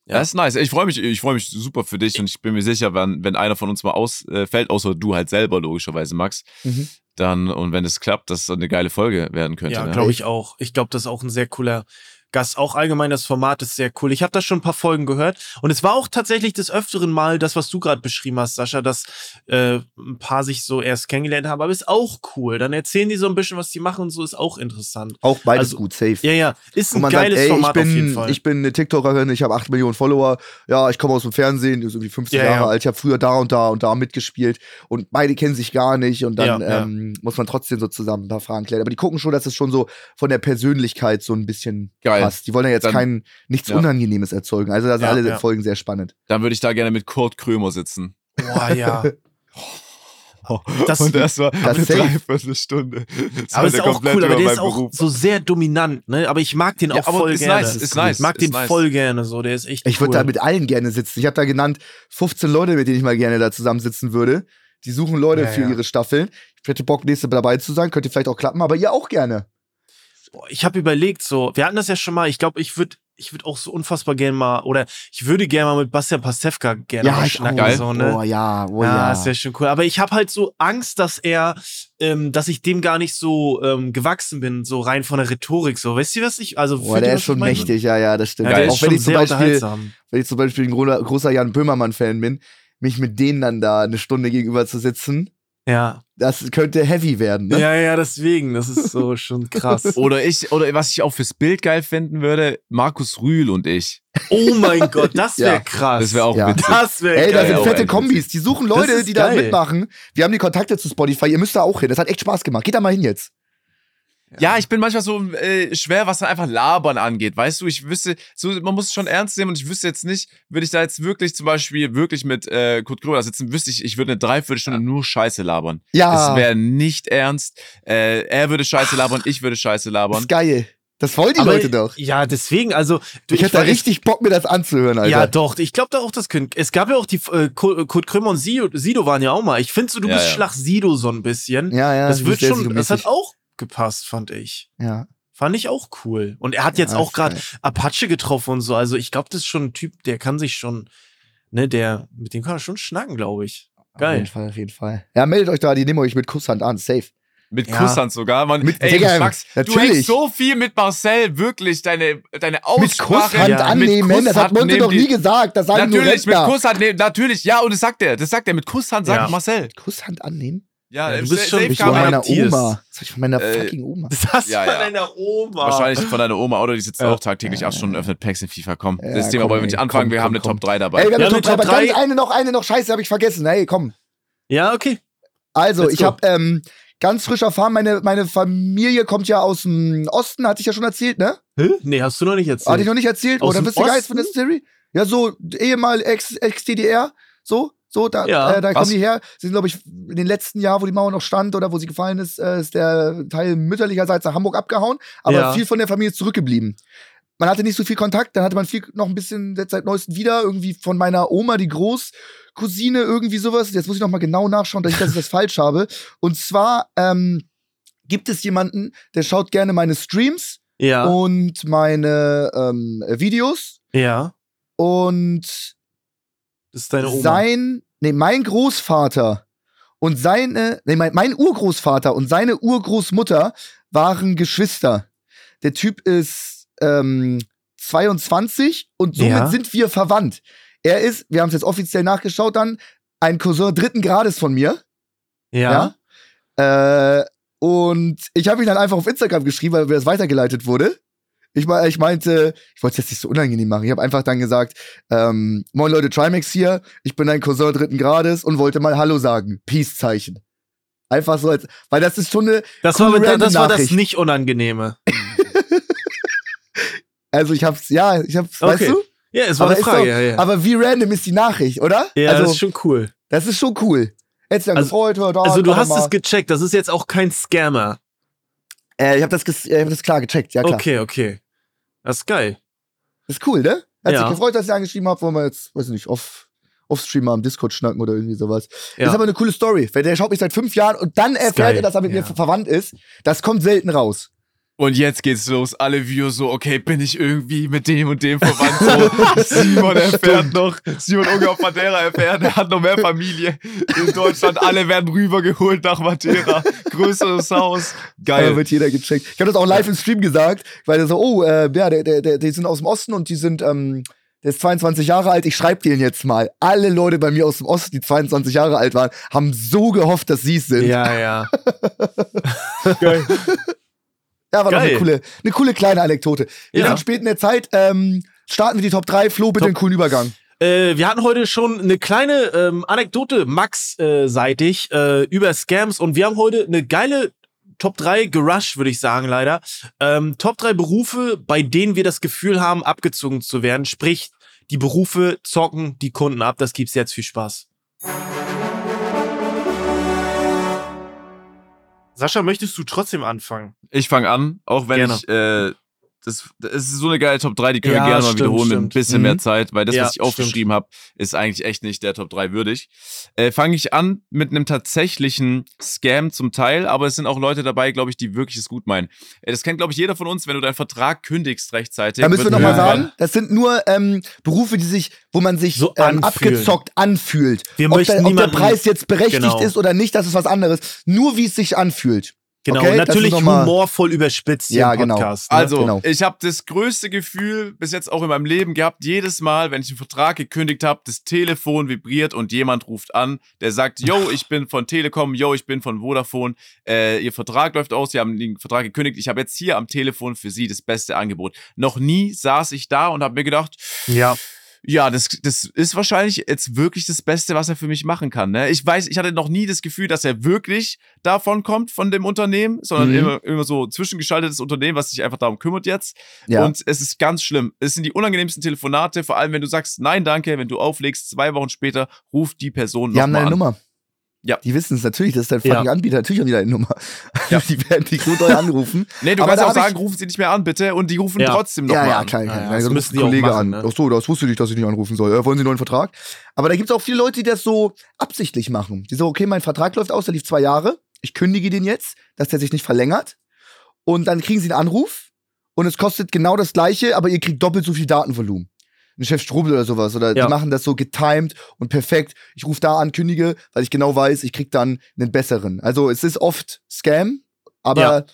Ja, das ist nice. Ich freue mich, ich freue mich super für dich und ich bin mir sicher, wenn, wenn einer von uns mal ausfällt, außer du halt selber, logischerweise, Max, Mhm. dann, und wenn es klappt, dass es eine geile Folge werden könnte. Ja, ne? glaube ich auch. Ich glaube, das ist auch ein sehr cooler Gast. Auch allgemein das Format ist sehr cool. Ich habe da schon ein paar Folgen gehört und es war auch tatsächlich des öfteren Mal das, was du gerade beschrieben hast, Sascha, dass äh, ein paar sich so erst kennengelernt haben. Aber ist auch cool. Dann erzählen die so ein bisschen, was die machen und so ist auch interessant. Auch beides Also, gut, safe. Ja, ja, ist ein geiles sagt, ey, ich Format auf jeden bin, Fall. ich bin eine TikTokerin, ich habe 8 Millionen Follower, ja, ich komme aus dem Fernsehen, ist irgendwie 15 Ja, Jahre ja. alt, ich habe früher da und da und da mitgespielt und beide kennen sich gar nicht und dann ja. Ähm, muss man trotzdem so zusammen ein paar Fragen klären. Aber die gucken schon, dass es schon so von der Persönlichkeit so ein bisschen Geil. Passt. Die wollen ja jetzt Dann- kein, nichts ja. Unangenehmes erzeugen. Also da sind Ja, alle ja. Folgen sehr spannend. Dann würde ich da gerne mit Kurt Krömer sitzen. Boah, ja. Das- und das war das eine. Dreiviertelstunde. Das aber ist der auch cool, aber der ist auch Beruf. so sehr dominant, ne? Aber ich mag den Ja, auch aber voll ist gerne. nice, ist cool. nice, Ich mag ist den nice. voll gerne, so, der ist echt Ich cool. würde da mit allen gerne sitzen. Ich habe da genannt 15 Leute, mit denen ich mal gerne da zusammensitzen würde. Die suchen Leute Ja, für ja. ihre Staffeln. Ich hätte Bock, nächste dabei zu sein. Könnte vielleicht auch klappen, aber ihr auch gerne. Boah, ich habe überlegt, so, wir hatten das ja schon mal, ich glaube, ich würde ich würde auch so unfassbar gerne mal, oder ich würde gerne mal mit Bastian Pastewka gerne Ja, mal schnacken. So, ne? Oh ja, oh ja, ja. das wäre schon cool. Aber ich habe halt so Angst, dass er, ähm, dass ich dem gar nicht so ähm, gewachsen bin, so rein von der Rhetorik. So, weißt du, was ich? Also fühlt der ist schon mächtig, ja, ja, das stimmt. Ja, auch wenn ich zum Beispiel, wenn ich zum Beispiel ein großer, großer Jan Böhmermann-Fan bin, mich mit denen dann da eine Stunde gegenüber zu sitzen, Ja. das könnte heavy werden, ne? ja, ja, deswegen. Das ist so schon krass. Oder ich, oder was ich auch fürs Bild geil finden würde, Markus Rühl und ich. Oh mein Gott, das wäre Ja. krass. Das wäre auch Ja. witzig. Das wäre Ey, da sind fette Kombis. Die suchen Leute, die da mitmachen. Wir haben die Kontakte zu Spotify. Ihr müsst da auch hin. Das hat echt Spaß gemacht. Geht da mal hin jetzt. Ja, ich bin manchmal so äh, schwer, was dann einfach Labern angeht. Weißt du, ich wüsste, so, man muss es schon ernst nehmen und ich wüsste jetzt nicht, würde ich da jetzt wirklich zum Beispiel wirklich mit äh, Kurt Krömer sitzen, wüsste ich, ich würde eine Dreiviertelstunde nur Scheiße labern. Ja. Es wäre nicht ernst. Äh, er würde Scheiße labern, ich würde Scheiße Das labern. ist geil. Das wollen die Aber- Leute doch. Ja, deswegen, also. Du, Ich hätte da richtig Bock, mir das anzuhören, Alter. Ja, doch. Ich glaube da auch, das können. Es gab ja auch die äh, Kurt Kurt Krömer und Sido, Sido waren ja auch mal. Ich finde so, du Ja, bist ja. Schlag Sido so ein bisschen. ja, ja, das wird schon, das hat auch gepasst, fand ich. Ja. Fand ich auch cool. Und er hat jetzt Ja, auch gerade. Apache getroffen und so. Also ich glaube, das ist schon ein Typ, der kann sich schon, ne, der, mit dem kann er schon schnacken, glaube ich. Auf Geil. jeden Fall, auf jeden Fall. Ja, meldet euch da, die nehmen euch mit Kusshand an. Safe. Mit Ja. Kusshand sogar. Man, Mit- ey, Digga, Max, du natürlich. hängst so viel mit Marcel, wirklich, deine, deine Mit Aussprache. Kusshand ja, annehmen, mit das hat Kusshand Monte doch nie gesagt. Das sagen nur Natürlich, mit Rentner. Kusshand nehmen, natürlich, ja, und das sagt er, das sagt er, mit Kusshand sagt Ja. Marcel. Kusshand annehmen? Ja, Ja, du bist schon- von meiner. Oma. Das hab ich von meiner Äh, fucking Oma. Das hast Ja, du ja. von deiner Oma. Wahrscheinlich von deiner Oma, oder die sitzt Ja. auch tagtäglich acht Stunden öffnet Packs in FIFA. Komm, Ja, das Thema komm, wollen wir nicht anfangen, komm, wir haben komm, eine komm. Top 3 dabei. Ey, wir haben Ja, eine Top 3. Top Ganz eine noch, eine noch. Scheiße, habe ich vergessen. Hey, komm. Ja, okay. Also, Let's ich habe ähm, ganz frisch erfahren, meine, meine Familie kommt ja aus dem Osten, hatte ich ja schon erzählt, ne? Hä? Nee, hast du noch nicht erzählt. Hatte ich noch nicht erzählt? Aus Oder ihr gar nichts von der? Story? Ja, so ehemal Ex- Ex-DDR, so, so, da, Ja, äh, da kommen die her. Sie sind, glaube ich, in den letzten Jahren, wo die Mauer noch stand oder wo sie gefallen ist, äh, ist der Teil mütterlicherseits nach Hamburg abgehauen, aber Ja. viel von der Familie ist zurückgeblieben. Man hatte nicht so viel Kontakt, dann hatte man viel noch ein bisschen seit neuestem wieder, irgendwie von meiner Oma, die Großcousine, irgendwie sowas. Jetzt muss ich noch mal genau nachschauen, dass ich, dass ich das falsch habe. Und zwar ähm, gibt es jemanden, der schaut gerne meine Streams Ja. und meine ähm, Videos Ja. und Das ist deine Oma. sein, nee, mein Großvater und seine, nee, mein, mein Urgroßvater und seine Urgroßmutter waren Geschwister. Der Typ ist ähm, 22 und somit Ja. sind wir verwandt. Er ist, wir haben es jetzt offiziell nachgeschaut dann, ein Cousin dritten Grades von mir. ja. Ja. Äh, und ich habe ihn dann einfach auf Instagram geschrieben, weil mir das weitergeleitet wurde. Ich, mein, ich meinte, ich wollte es jetzt nicht so unangenehm machen. Ich habe einfach dann gesagt, ähm, moin Leute, Trimax hier, ich bin ein Cousin dritten Grades und wollte mal Hallo sagen. Peace-Zeichen. Einfach so als, weil das ist schon eine, Das, coole war, das, war das nicht Unangenehme. also ich hab's, ja, ich hab's, weißt Okay. du? Ja, es war Aber eine Frage. doch- ja, ja. Aber wie random ist die Nachricht, oder? ja, also, das ist schon cool. das ist schon cool. Hättest du dann Also- gefreut, da, Also du hast mal. es gecheckt, das ist jetzt auch kein Scammer. Äh, ich habe das, äh, ich hab das klar gecheckt, ja klar. Okay, okay. Das ist geil. Das ist cool, ne? Hat Ja. sich gefreut, dass ich angeschrieben habe, wollen wir jetzt, weiß ich nicht, off, off-stream mal am Discord schnacken oder irgendwie sowas. Ja. Ist aber eine coole Story. Der schaut mich seit fünf Jahren und dann erfährt er, dass er mit ja. mir ver- verwandt ist. Das kommt selten raus. Und jetzt geht's los. Alle Views so, okay, bin ich irgendwie mit dem und dem verwandt? So, Simon erfährt noch, Simon Unge auf Madeira erfährt, er hat noch mehr Familie in Deutschland. Alle werden rübergeholt nach Madeira. Größeres Haus. Da Geil. wird jeder gecheckt. Ich habe das auch live im Stream gesagt, weil er so, oh, äh, ja, der, der, der, die sind aus dem Osten und die sind, ähm, der ist 22 Jahre alt, ich schreib den jetzt mal. Alle Leute bei mir aus dem Osten, die 22 Jahre alt waren, haben so gehofft, dass sie es sind. Ja, ja. Geil. Ja, war doch eine coole, eine coole kleine Anekdote. Wir Ja. sind spät in der Zeit. Ähm, starten wir die Top 3. Flo, bitte Top- einen coolen Übergang. Äh, wir hatten heute schon eine kleine ähm, Anekdote Max-seitig äh, über Scams und wir haben heute eine geile Top 3 gerusht, würde ich sagen, leider. Ähm, Top 3 Berufe, bei denen wir das Gefühl haben, abgezogen zu werden. Sprich, die Berufe zocken die Kunden ab. Das gibt's jetzt viel Spaß. Sascha, möchtest du trotzdem anfangen? Ich fange an, auch wenn Gerne. ich äh, das, das ist so eine geile Top 3, die können Ja, wir gerne mal stimmt, wiederholen mit ein stimmt. bisschen Mhm. mehr Zeit, weil das, Ja, was ich aufgeschrieben habe, ist eigentlich echt nicht der Top 3 würdig. Äh, Fange ich an mit einem tatsächlichen Scam zum Teil, aber es sind auch Leute dabei, glaube ich, die wirklich es gut meinen. Äh, das kennt, glaube ich, jeder von uns, wenn du deinen Vertrag kündigst rechtzeitig. Da müssen wir nochmal sagen, das sind nur ähm, Berufe, die sich, wo man sich So ähm, anfühlen. abgezockt anfühlt. Wir ob, möchten der, ob der Preis jetzt berechtigt Genau. ist oder nicht, das ist was anderes. Nur wie es sich anfühlt. Genau, Okay, ist natürlich humorvoll überspitzt hier Ja, im genau. Podcast. Ne? Also, Genau. ich habe das größte Gefühl bis jetzt auch in meinem Leben gehabt, jedes Mal, wenn ich einen Vertrag gekündigt habe, das Telefon vibriert und jemand ruft an, der sagt, yo, ich bin von Telekom, yo, ich bin von Vodafone, äh, ihr Vertrag läuft aus, Sie haben den Vertrag gekündigt, ich habe jetzt hier am Telefon für Sie das beste Angebot. Noch nie saß ich da und habe mir gedacht, ja. Ja, das, das ist wahrscheinlich jetzt wirklich das Beste, was er für mich machen kann. Ne? Ich weiß, ich hatte noch nie das Gefühl, dass er wirklich davon kommt, von dem Unternehmen, sondern Mhm. immer, immer so zwischengeschaltetes Unternehmen, was sich einfach darum kümmert jetzt. Ja. Und es ist ganz schlimm. Es sind die unangenehmsten Telefonate, vor allem wenn du sagst, nein, danke, wenn du auflegst, zwei Wochen später ruft die Person Die noch haben mal deine an. Nummer. Ja. Die wissen es natürlich, das ist dein Ja. fucking Anbieter, natürlich haben die deine Nummer. Ja. die werden dich so doll anrufen. Nee, du Aber kannst auch sagen, rufen sie nicht mehr an, bitte. Und die rufen Ja. trotzdem noch ja, ja, an. klar. Ja, klar. ja, Ja, das ruft müssen ein die auch Kollege machen, an. ne? Ach so, das wusste ich nicht, dass ich nicht anrufen soll. Äh, wollen Sie einen neuen Vertrag? Aber da gibt es auch viele Leute, die das so absichtlich machen. Die so, okay, mein Vertrag läuft aus, der lief zwei Jahre. Ich kündige den jetzt, dass der sich nicht verlängert. Und dann kriegen sie einen Anruf und es kostet genau das gleiche, aber ihr kriegt doppelt so viel Datenvolumen. Ein Chef Strobel oder sowas. Oder Ja. die machen das so getimed und perfekt. Ich rufe da an, kündige, weil ich genau weiß, ich krieg dann einen besseren. Also es ist oft Scam, aber Ja.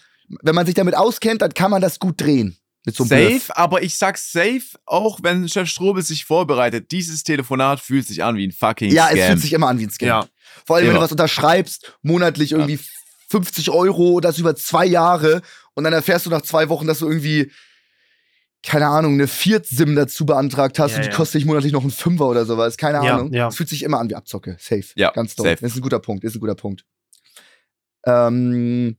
wenn man sich damit auskennt, dann kann man das gut drehen. Mit so einem Safe, Bluff. aber ich sag's safe, auch wenn Chef Strobel sich vorbereitet. Dieses Telefonat fühlt sich an wie ein fucking Ja, Scam. es fühlt sich immer an wie ein Scam. Ja. Vor allem, wenn Immer. du was unterschreibst, monatlich irgendwie 50 Euro, das über zwei Jahre und dann erfährst du nach zwei Wochen, dass du irgendwie, keine Ahnung, eine Viert-Sim dazu beantragt hast Ja, und die ja. kostet dich monatlich noch einen Fünfer oder sowas. Keine Ja, Ahnung. ja. Es fühlt sich immer an wie Abzocke. Safe. Ja, Ganz doll. safe. Das ist ein guter Punkt. Das ist ein guter Punkt. Ähm,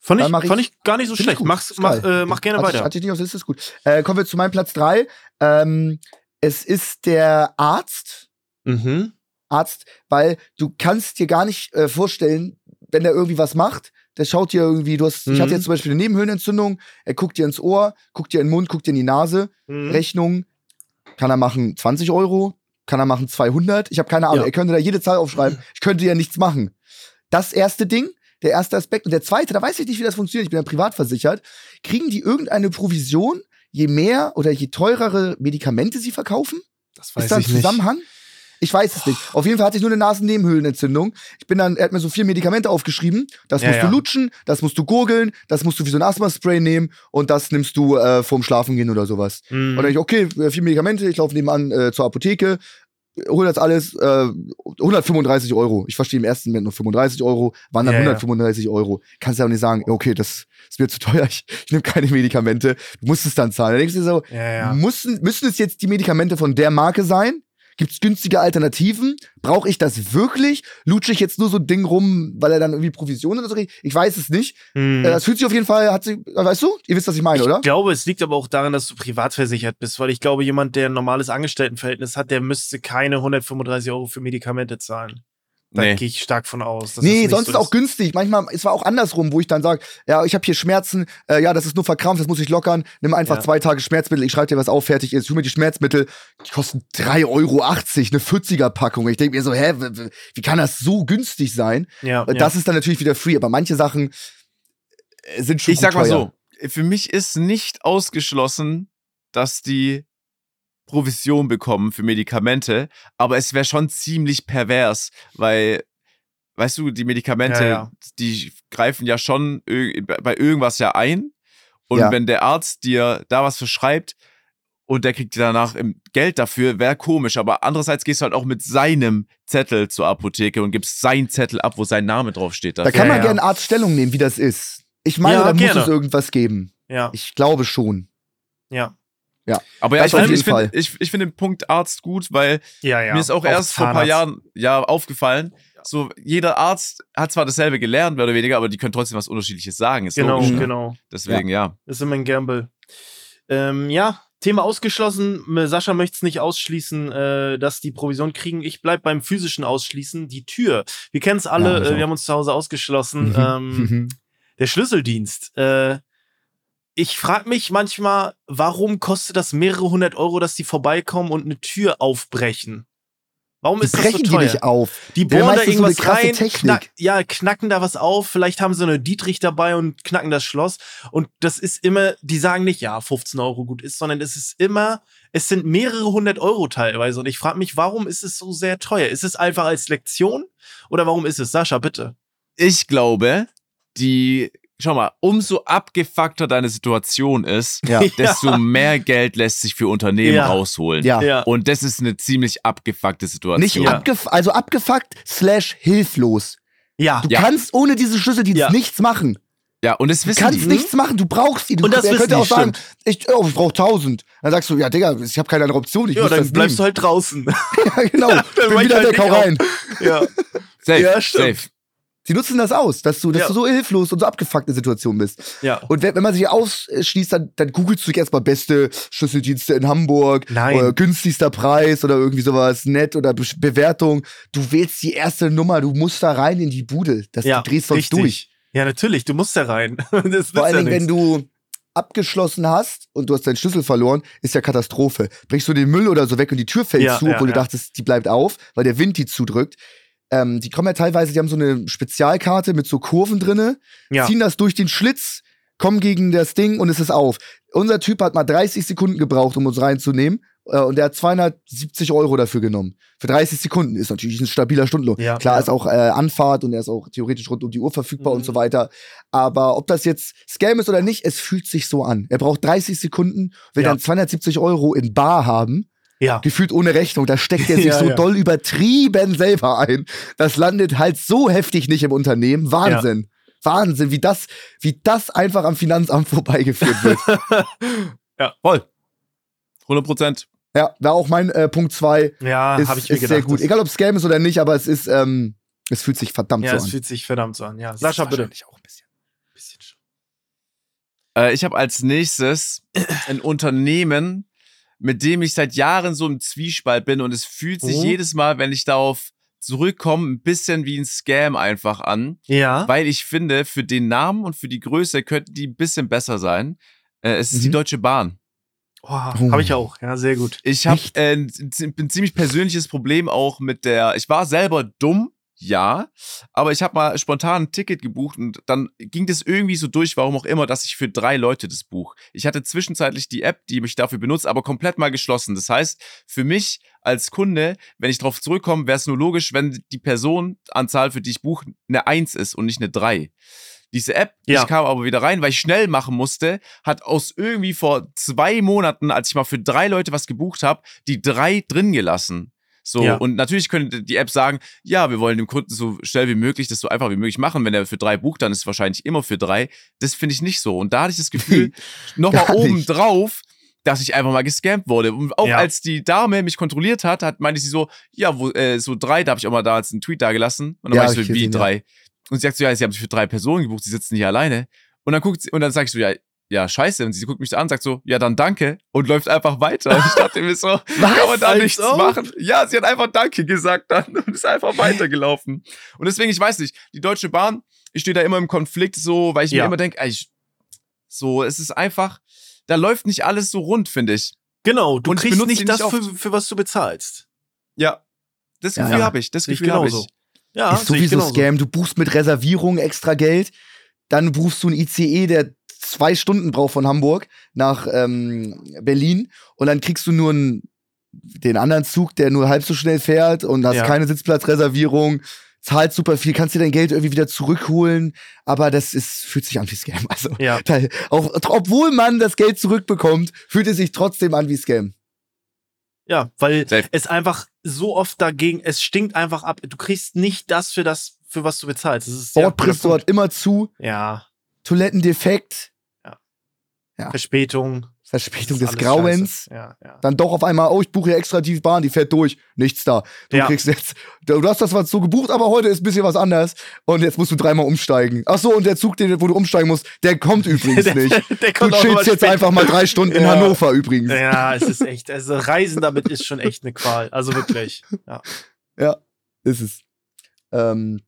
Fand ich, ich- fand ich gar nicht so ich schlecht. Mach's, mach, äh, mach gerne hatte, ich, weiter. hatte ich nicht auf Liste, ist gut. Äh, kommen wir zu meinem Platz drei. Ähm, es ist der Arzt. Mhm. Arzt, weil du kannst dir gar nicht äh, vorstellen, wenn der irgendwie was macht, der schaut dir irgendwie, du hast, ich Mhm. hatte jetzt zum Beispiel eine Nebenhöhlenentzündung, er guckt dir ins Ohr, guckt dir in den Mund, guckt dir in die Nase, Mhm. Rechnung, kann er machen 20 Euro, kann er machen 200, ich habe keine Ahnung, Ja. er könnte da jede Zahl aufschreiben, ich könnte ja nichts machen. Das erste Ding, der erste Aspekt und der zweite, da weiß ich nicht, wie das funktioniert, ich bin ja privat versichert, kriegen die irgendeine Provision, je mehr oder je teurere Medikamente sie verkaufen? Das Ist da ein Zusammenhang? Ich weiß es nicht. Auf jeden Fall hatte ich nur eine Nasennebenhöhlenentzündung. Ich bin dann, er hat mir so vier Medikamente aufgeschrieben. Das Ja, musst ja. du lutschen, das musst du gurgeln, das musst du wie so ein Asthma-Spray nehmen und das nimmst du äh, vorm Schlafen gehen oder sowas. Mhm. Und dann ich, okay, äh, vier Medikamente, ich laufe nebenan äh, zur Apotheke, hol das alles, äh, 135 Euro. Ich verstehe im ersten Moment nur 35 Euro, waren dann Ja, ja. 135 Euro. Kannst ja auch nicht sagen, okay, das ist mir zu teuer, ich, ich nehme keine Medikamente. Du musst es dann zahlen. Dann denkst du dir so, ja, ja. Müssen, müssen es jetzt die Medikamente von der Marke sein? Gibt es günstige Alternativen? Brauche ich das wirklich? Lutsche ich jetzt nur so ein Ding rum, weil er dann irgendwie Provisionen oder so kriegt? Ich weiß es nicht. Mhm. Äh, Das fühlt sich auf jeden Fall, hat sie, weißt du? Ihr wisst, was ich meine, oder? Ich glaube, es liegt aber auch daran, dass du privat versichert bist, weil ich glaube, jemand, der ein normales Angestelltenverhältnis hat, der müsste keine 135 Euro für Medikamente zahlen. Da Nee. gehe ich stark von aus. dass nee, das nicht sonst so ist auch günstig. Manchmal, es war auch andersrum, wo ich dann sage, ja, ich habe hier Schmerzen, äh, ja, das ist nur verkrampft, das muss ich lockern, nimm einfach Ja. zwei Tage Schmerzmittel, ich schreibe dir was auf, fertig ist. Ich hol mir die Schmerzmittel, die kosten 3,80 Euro, eine 40er-Packung. Ich denke mir so, hä, wie kann das so günstig sein? Ja, Äh, ja. Das ist dann natürlich wieder free, aber manche Sachen äh, sind schon Ich sag mal teuer. so, für mich ist nicht ausgeschlossen, dass die Provision bekommen für Medikamente, aber es wäre schon ziemlich pervers, weil, weißt du, die Medikamente, Ja, ja. die greifen ja schon bei irgendwas ja ein. Und Ja. wenn der Arzt dir da was verschreibt und der kriegt dir danach im Geld dafür, wäre komisch. Aber andererseits gehst du halt auch mit seinem Zettel zur Apotheke und gibst seinen Zettel ab, wo sein Name draufsteht. Da dafür. kann Ja, man ja. gerne Arzt Stellung nehmen, wie das ist. Ich meine, Ja, da gerne. muss es irgendwas geben. ja, Ich glaube schon. ja. Aber ja, ich auf finde jeden ich find, Fall. ich, ich find den Punkt Arzt gut, weil Ja, ja. mir ist auch, erst vor ein paar Zahnarzt. Jahren ja, aufgefallen, so jeder Arzt hat zwar dasselbe gelernt, mehr oder weniger, aber die können trotzdem was Unterschiedliches sagen. Ist Genau, logisch, ne? genau. Deswegen, ja. Das ist immer ein Gamble. Ähm, ja, Thema ausgeschlossen. M- Sascha möchte es nicht ausschließen, äh, dass die Provision kriegen. Ich bleib beim physischen Ausschließen. Die Tür. Wir kennen es alle, Ja, ich äh, auch. wir haben uns zu Hause ausgeschlossen. Mhm. Ähm, der Schlüsseldienst. Äh, ich frage mich manchmal, warum kostet das mehrere hundert Euro, dass die vorbeikommen und eine Tür aufbrechen? Warum Die ist das so brechen teuer? die nicht auf. Die bohren da so irgendwas krasse rein, knack, ja, knacken da was auf, vielleicht haben sie eine Dietrich dabei und knacken das Schloss. Und das ist immer, die sagen nicht, ja, 15 Euro gut ist, sondern es ist immer, es sind mehrere hundert Euro teilweise. Und ich frage mich, warum ist es so sehr teuer? Ist es einfach als Lektion oder warum ist es? Sascha, bitte. Ich glaube, die, schau mal, umso abgefuckter deine Situation ist, Ja. desto mehr Geld lässt sich für Unternehmen Ja. rausholen. Ja. Ja. Und das ist eine ziemlich abgefuckte Situation. Nicht Ja. abgef also abgefuckt slash hilflos. Ja. Du Ja. kannst ohne diesen Schlüsseldienst Ja. nichts machen. ja, und das Du wissen kannst die. nichts machen, du brauchst die. Du, Und das er wissen könnte die, auch sagen, ich, oh, ich brauche 1000. Dann sagst du, ja, Digga, ich habe keine andere Option, ich Ja, muss dann das bleibst du halt draußen. Ja, genau. dann Bin wieder halt nicht auf. rein. ja. Safe, Ja, stimmt. safe. Die nutzen das aus, dass du, dass Ja. du so hilflos und so abgefuckt in der Situation bist. Ja. Und wenn, wenn man sich ausschließt, dann, dann googelst du dich erstmal beste Schlüsseldienste in Hamburg, Nein. oder günstigster Preis oder irgendwie sowas, nett oder Be Bewertung. Du wählst die erste Nummer, du musst da rein in die Bude. Das, ja, du drehst sonst richtig. durch. Ja, natürlich, du musst da rein. Das Vor allen ja Dingen, wenn du abgeschlossen hast und du hast deinen Schlüssel verloren, ist ja Katastrophe. Bringst du den Müll oder so weg und die Tür fällt Ja, zu, ja, obwohl ja. du dachtest, die bleibt auf, weil der Wind die zudrückt. Ähm, die kommen ja teilweise, die haben so eine Spezialkarte mit so Kurven drinne, Ja. ziehen das durch den Schlitz, kommen gegen das Ding und es ist auf. Unser Typ hat mal 30 Sekunden gebraucht, um uns reinzunehmen. äh, Und der hat 270 Euro dafür genommen. Für 30 Sekunden ist natürlich ein stabiler Stundenlohn. Ja, Klar ja. ist auch äh, Anfahrt und er ist auch theoretisch rund um die Uhr verfügbar Mhm. und so weiter. Aber ob das jetzt Scam ist oder nicht, es fühlt sich so an. Er braucht 30 Sekunden, will Ja. dann 270 Euro in Bar haben, Ja. gefühlt ohne Rechnung. Da steckt er sich Ja, so ja. doll übertrieben selber ein. Das landet halt so heftig nicht im Unternehmen. Wahnsinn. Wahnsinn, wie das, wie das einfach am Finanzamt vorbeigeführt wird. Voll. 100 Prozent. ja, war auch mein äh, Punkt 2. Ja, habe ich mir ist gedacht. sehr gut. Egal ob Scam ist oder nicht, aber es ist, ähm, es fühlt sich verdammt Ja, so es an. fühlt sich verdammt so an. Ja, Sascha, es bitte. Auch ein bisschen. Bisschen schon. Äh, ich habe als nächstes ein Unternehmen, mit dem ich seit Jahren so im Zwiespalt bin und es fühlt sich Oh. jedes Mal, wenn ich darauf zurückkomme, ein bisschen wie ein Scam einfach an, Ja. weil ich finde, für den Namen und für die Größe könnten die ein bisschen besser sein. Äh, es ist die Mhm. Deutsche Bahn. Oh, Oh. Habe ich auch. Ja, sehr gut. Ich habe äh, ein, ein ziemlich persönliches Problem auch mit der. Ich war selber dumm, ja, aber ich habe mal spontan ein Ticket gebucht und dann ging das irgendwie so durch, warum auch immer, dass ich für drei Leute das buch. Ich hatte zwischenzeitlich die App, die mich dafür benutzt, aber komplett mal geschlossen. Das heißt, für mich als Kunde, wenn ich drauf zurückkomme, wäre es nur logisch, wenn die Personenanzahl, für die ich buche, eine Eins ist und nicht eine drei. Diese App, Ja. ich kam aber wieder rein, weil ich schnell machen musste, hat aus irgendwie vor zwei Monaten, als ich mal für drei Leute was gebucht habe, die drei drin gelassen. So, Ja. und natürlich könnte die App sagen, ja, wir wollen dem Kunden so schnell wie möglich das so einfach wie möglich machen. Wenn er für drei bucht, dann ist es wahrscheinlich immer für drei. Das finde ich nicht so. Und da hatte ich das Gefühl, nochmal oben drauf, dass ich einfach mal gescampt wurde. Und auch Ja. als die Dame mich kontrolliert hat, hat meinte sie so, ja, wo, äh, so drei, da habe ich auch mal da jetzt einen Tweet da gelassen. Und dann Ja, war hab ich so, wie gesehen, ja. drei? Und sie sagt so, ja, sie haben sich für drei Personen gebucht, sie sitzen hier alleine. Und dann guckt sie, und dann sag ich so, ja, ja, scheiße. Und sie guckt mich so an, sagt so, ja, dann danke. Und läuft einfach weiter. Und ich dachte mir so, kann man da Als nichts machen? Ja, sie hat einfach Danke gesagt dann und ist einfach weitergelaufen. Und deswegen, ich weiß nicht, die Deutsche Bahn, ich stehe da immer im Konflikt so, weil ich Ja. mir immer denke, so, es ist einfach, da läuft nicht alles so rund, finde ich. Genau, du Und kriegst nicht das, für, für was du bezahlst. Ja. Das Ja, Gefühl ja. habe ich, das Gefühl habe ich. Ja, ist sowieso. Scam. Du buchst mit Reservierung extra Geld, dann buchst du einen ICE, der zwei Stunden braucht von Hamburg nach ähm, Berlin und dann kriegst du nur einen, den anderen Zug, der nur halb so schnell fährt und hast Ja. keine Sitzplatzreservierung, zahlst super viel, kannst dir dein Geld irgendwie wieder zurückholen, aber das ist, fühlt sich an wie Scam. Also, Ja. da, auch, obwohl man das Geld zurückbekommt, fühlt es sich trotzdem an wie Scam. Ja, weil Safe. es einfach so oft dagegen, es stinkt einfach ab. Du kriegst nicht das für das, für was du bezahlst. Das ist ja, Bordpreis dort immer zu, ja, Toiletten defekt, Ja. Verspätung. Verspätung des Grauens. Ja, ja. dann doch auf einmal, oh, ich buche hier extra die Bahn, die fährt durch. Nichts da. Du Ja. kriegst jetzt, du hast das was so gebucht, aber heute ist ein bisschen was anders. Und jetzt musst du dreimal umsteigen. Ach so, und der Zug, den, wo du umsteigen musst, der kommt übrigens Der- nicht. der Du kommt immer chillst jetzt einfach mal drei Stunden in Ja. Hannover übrigens. Ja, es ist echt, also Reisen damit ist schon echt eine Qual. Also wirklich. Ja. Ja, ist es. Ähm,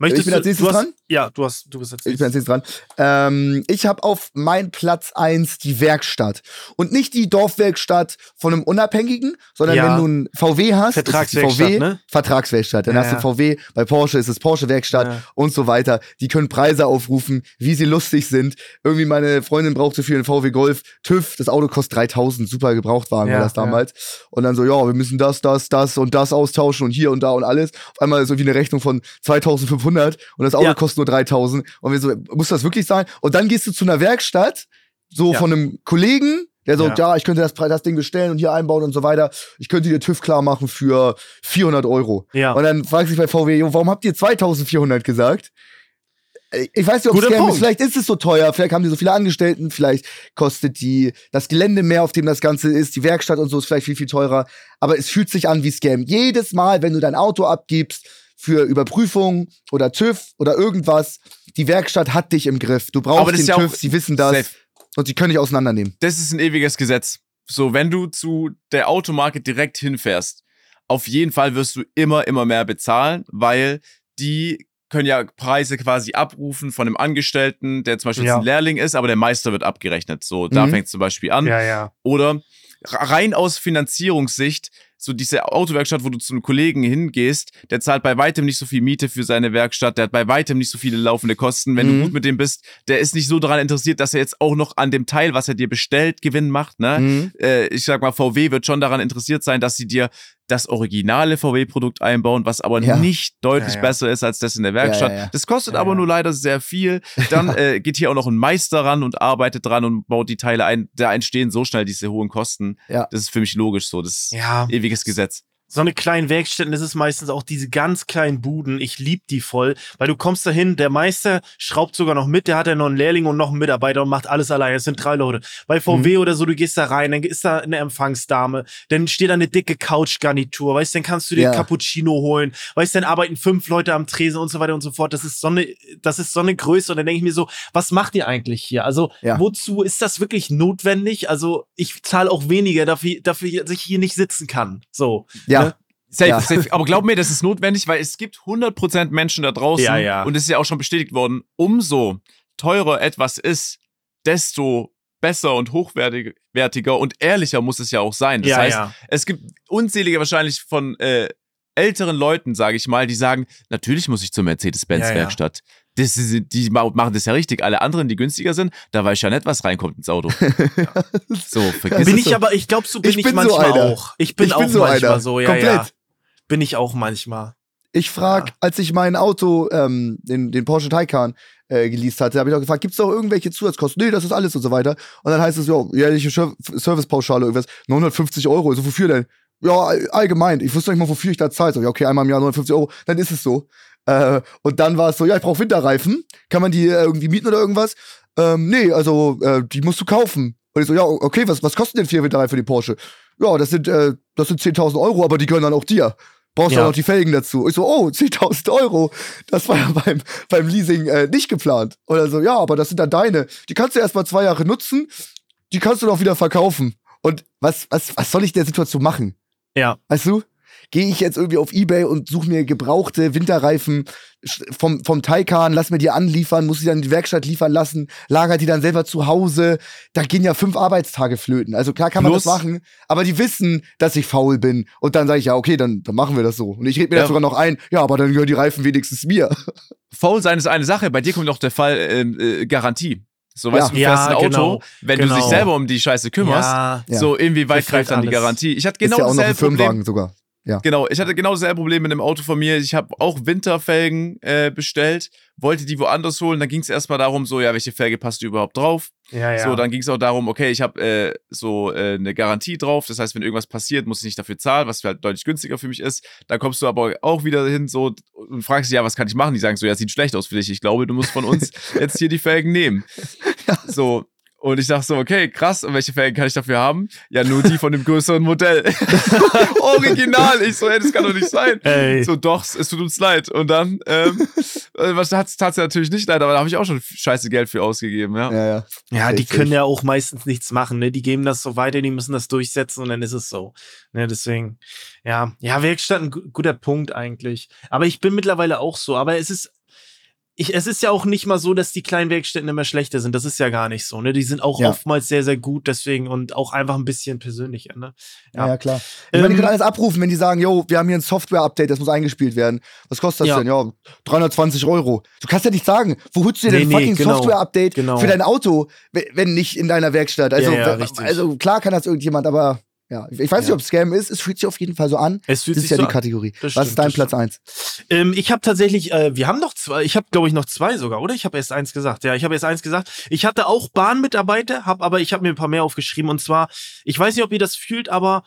Möchtest ich bin du, als nächstes du hast, dran? Ja, du hast, du bist jetzt Ich bin als nächstes dran. Ähm, ich habe auf mein Platz eins die Werkstatt. Und nicht die Dorfwerkstatt von einem Unabhängigen, sondern Ja. wenn du ein VW hast, Vertragswerkstatt, VW, ne? Vertragswerkstatt. Dann Ja, hast du. VW, bei Porsche ist es Porsche-Werkstatt Ja. und so weiter. Die können Preise aufrufen, wie sie lustig sind. Irgendwie meine Freundin brauchte für einen VW Golf TÜV, das Auto kostet 3000, super Gebrauchtwagen Ja, war das damals. Und dann so, ja, wir müssen das, das, das und das austauschen und hier und da und alles. Auf einmal ist irgendwie eine Rechnung von 2500 und das Auto Ja. kostet nur 3000. Und wir so, muss das wirklich sein? Und dann gehst du zu einer Werkstatt, so Ja. von einem Kollegen, der so, Ja. ja. ich könnte das, das Ding bestellen und hier einbauen und so weiter. Ich könnte dir TÜV klar machen für 400 Euro. Ja. Und dann fragt sich bei VW, warum habt ihr 2400 gesagt? Äh, Ich weiß nicht, ob es ist. Vielleicht ist es so teuer, vielleicht haben die so viele Angestellten, vielleicht kostet die das Gelände mehr, auf dem das Ganze ist, die Werkstatt und so ist vielleicht viel, viel teurer. Aber es fühlt sich an wie Scam. Jedes Mal, wenn du dein Auto abgibst für Überprüfung oder TÜV oder irgendwas, die Werkstatt hat dich im Griff. Du brauchst den ja TÜV, sie wissen das safe. und sie können dich auseinandernehmen. das ist ein ewiges Gesetz. So, wenn du zu der Automarke direkt hinfährst, auf jeden Fall wirst du immer, immer mehr bezahlen, weil die können ja Preise quasi abrufen von einem Angestellten, der zum Beispiel Ja. ein Lehrling ist, aber der Meister wird abgerechnet. So, da Mhm. fängt es zum Beispiel an. ja, ja. Oder rein aus Finanzierungssicht, so diese Autowerkstatt, wo du zu einem Kollegen hingehst, der zahlt bei weitem nicht so viel Miete für seine Werkstatt, der hat bei weitem nicht so viele laufende Kosten. Wenn Mhm. du gut mit dem bist, der ist nicht so daran interessiert, dass er jetzt auch noch an dem Teil, was er dir bestellt, Gewinn macht. Ne? Mhm. Äh, ich sag mal, VW wird schon daran interessiert sein, dass sie dir das originale VW-Produkt einbauen, was aber Ja. nicht deutlich Ja, ja. besser ist als das in der Werkstatt. Ja, ja, ja. Das kostet Ja, aber nur leider sehr viel. Dann äh, geht hier auch noch ein Meister ran und arbeitet dran und baut die Teile ein. Da entstehen so schnell diese hohen Kosten. Ja. Das ist für mich logisch so. Das ist Ja. ewiges Gesetz. So eine kleinen Werkstätten, das ist meistens auch diese ganz kleinen Buden. Ich lieb die voll, weil du kommst dahin, der Meister schraubt sogar noch mit, der hat ja noch einen Lehrling und noch einen Mitarbeiter und macht alles alleine. Es sind drei Leute. Bei VW oder so, du gehst da rein, dann ist da eine Empfangsdame, dann steht da eine dicke Couchgarnitur, weißt, dann kannst du dir Ja. Cappuccino holen, weißt, dann arbeiten fünf Leute am Tresen und so weiter und so fort. Das ist so eine, das ist so eine Größe und dann denke ich mir so, was macht ihr eigentlich hier? Also, Ja. wozu ist das wirklich notwendig? Also, ich zahle auch weniger dafür, dafür, dass ich hier nicht sitzen kann. So. Ja. Safe, Ja. safe. Aber glaub mir, das ist notwendig, weil es gibt 100% Menschen da draußen Ja, ja. und es ist ja auch schon bestätigt worden, umso teurer etwas ist, desto besser und hochwertiger und ehrlicher muss es ja auch sein. Das ja, heißt, ja. es gibt unzählige wahrscheinlich von äh, älteren Leuten, sage ich mal, die sagen, natürlich muss ich zur Mercedes-Benz-Werkstatt. Das Die ma- machen das ja richtig. Alle anderen, die günstiger sind, da weiß ich ja nicht, was reinkommt ins Auto. so, vergiss Bin es. ich so. aber, ich glaube, so bin Ich ich, bin so manchmal einer. auch. Ich bin Ich auch bin so manchmal einer. so, ja, Komplett. ja. Bin ich auch manchmal. Ich frag, Ja. als ich mein Auto, ähm, den, den Porsche Taycan, äh, geleast hatte, habe ich auch gefragt, gibt's doch irgendwelche Zusatzkosten? Nee, das ist alles und so weiter. Und dann heißt es, ja, jährliche Servicepauschale, irgendwas, 950 Euro. So, wofür denn? Ja, all- allgemein. Ich wusste nicht mal, wofür ich da zahle. So, ja, okay, einmal im Jahr 950 Euro, dann ist es so. Äh, und dann war es so, ja, ich brauche Winterreifen. Kann man die äh, irgendwie mieten oder irgendwas? Ähm, nee, also, äh, die musst du kaufen. Und ich so, ja, okay, was, was kosten denn vier Winterreifen für die Porsche? Ja, das sind, äh, das sind 10.000 Euro, aber die gehören dann auch dir. Brauchst du Ja. auch noch die Felgen dazu. Ich so, oh, 10.000 Euro. Das war ja beim, beim Leasing äh, nicht geplant. Oder so, ja, aber das sind dann deine. Die kannst du erst mal zwei Jahre nutzen, die kannst du doch wieder verkaufen. Und was, was, was soll ich in der Situation machen? Ja. Weißt du? Gehe ich jetzt irgendwie auf Ebay und suche mir gebrauchte Winterreifen vom, vom Taycan, lass mir die anliefern, muss sie dann in die Werkstatt liefern lassen, lager die dann selber zu Hause. Da gehen ja fünf Arbeitstage flöten. Also klar kann man Plus- das machen, aber die wissen, dass ich faul bin. Und dann sage ich, ja, okay, dann, dann machen wir das so. Und ich rede mir Ja. das sogar noch ein, ja, aber dann gehören die Reifen wenigstens mir. Faul sein ist eine Sache, bei dir kommt noch der Fall ähm, äh, Garantie. So, weißt Ja. du, du Ja, fährst ein Auto, genau, wenn du genau. dich selber um die Scheiße kümmerst, Ja. So inwieweit Befällt greift dann die. Garantie? Ich hatte Ist genau ja auch noch ein dasselbe Problem. Firmenwagen sogar. Genau, ich hatte genau dasselbe Problem mit einem Auto von mir. Ich habe auch Winterfelgen äh, bestellt, wollte die woanders holen. Dann ging es erstmal darum, so, ja, welche Felge passt überhaupt drauf? Ja, ja. So, dann ging es auch darum, okay, ich habe äh, so äh, eine Garantie drauf. Das heißt, wenn irgendwas passiert, muss ich nicht dafür zahlen, was halt deutlich günstiger für mich ist. Dann kommst du aber auch wieder hin so und fragst dich, ja, was kann ich machen? Die sagen so, ja, sieht schlecht aus für dich. Ich glaube, du musst von uns jetzt hier die Felgen nehmen. So. Und ich dachte so, okay, krass, und welche Felgen kann ich dafür haben? Ja, nur die von dem größeren Modell. Original. Ich so, ey, das kann doch nicht sein. Ey. So, doch, es tut uns leid. Und dann, ähm, äh, was hat es natürlich nicht leid, aber da habe ich auch schon scheiße Geld für ausgegeben, ja. Ja, ja. Ja, die können ja auch meistens nichts machen, ne? Die geben das so weiter, die müssen das durchsetzen und dann ist es so. Ne, deswegen, ja, ja, Werkstatt ein gu- guter Punkt eigentlich. Aber ich bin mittlerweile auch so. Aber es ist, ich, es ist ja auch nicht mal so, dass die kleinen Werkstätten immer schlechter sind. Das ist ja gar nicht so. Ne? Die sind auch Ja. oftmals sehr, sehr gut, deswegen und auch einfach ein bisschen persönlicher. Ne? Ja, ja klar. Ich meine, die Ähm, können alles abrufen, wenn die sagen, yo, wir haben hier ein Software-Update, das muss eingespielt werden. Was kostet das Ja. denn? Ja, 320 Euro. Du kannst ja nicht sagen, wo holst du dir Nee, denn nee, fucking genau. Software-Update Genau. für dein Auto, we- wenn nicht in deiner Werkstatt? Also, also klar kann das irgendjemand, aber ja, ich weiß nicht, Ja. ob es Scam ist, es fühlt sich auf jeden Fall so an. Es fühlt Das sich ist ja so die. Kategorie. Das Was stimmt, ist dein Platz 1? Ähm, ich habe tatsächlich, äh, wir haben noch zwei, ich habe glaube ich noch zwei sogar, oder? Ich habe erst eins gesagt. Ja, ich habe erst eins gesagt. Ich hatte auch Bahnmitarbeiter, hab aber ich habe mir ein paar mehr aufgeschrieben und zwar, ich weiß nicht, ob ihr das fühlt, aber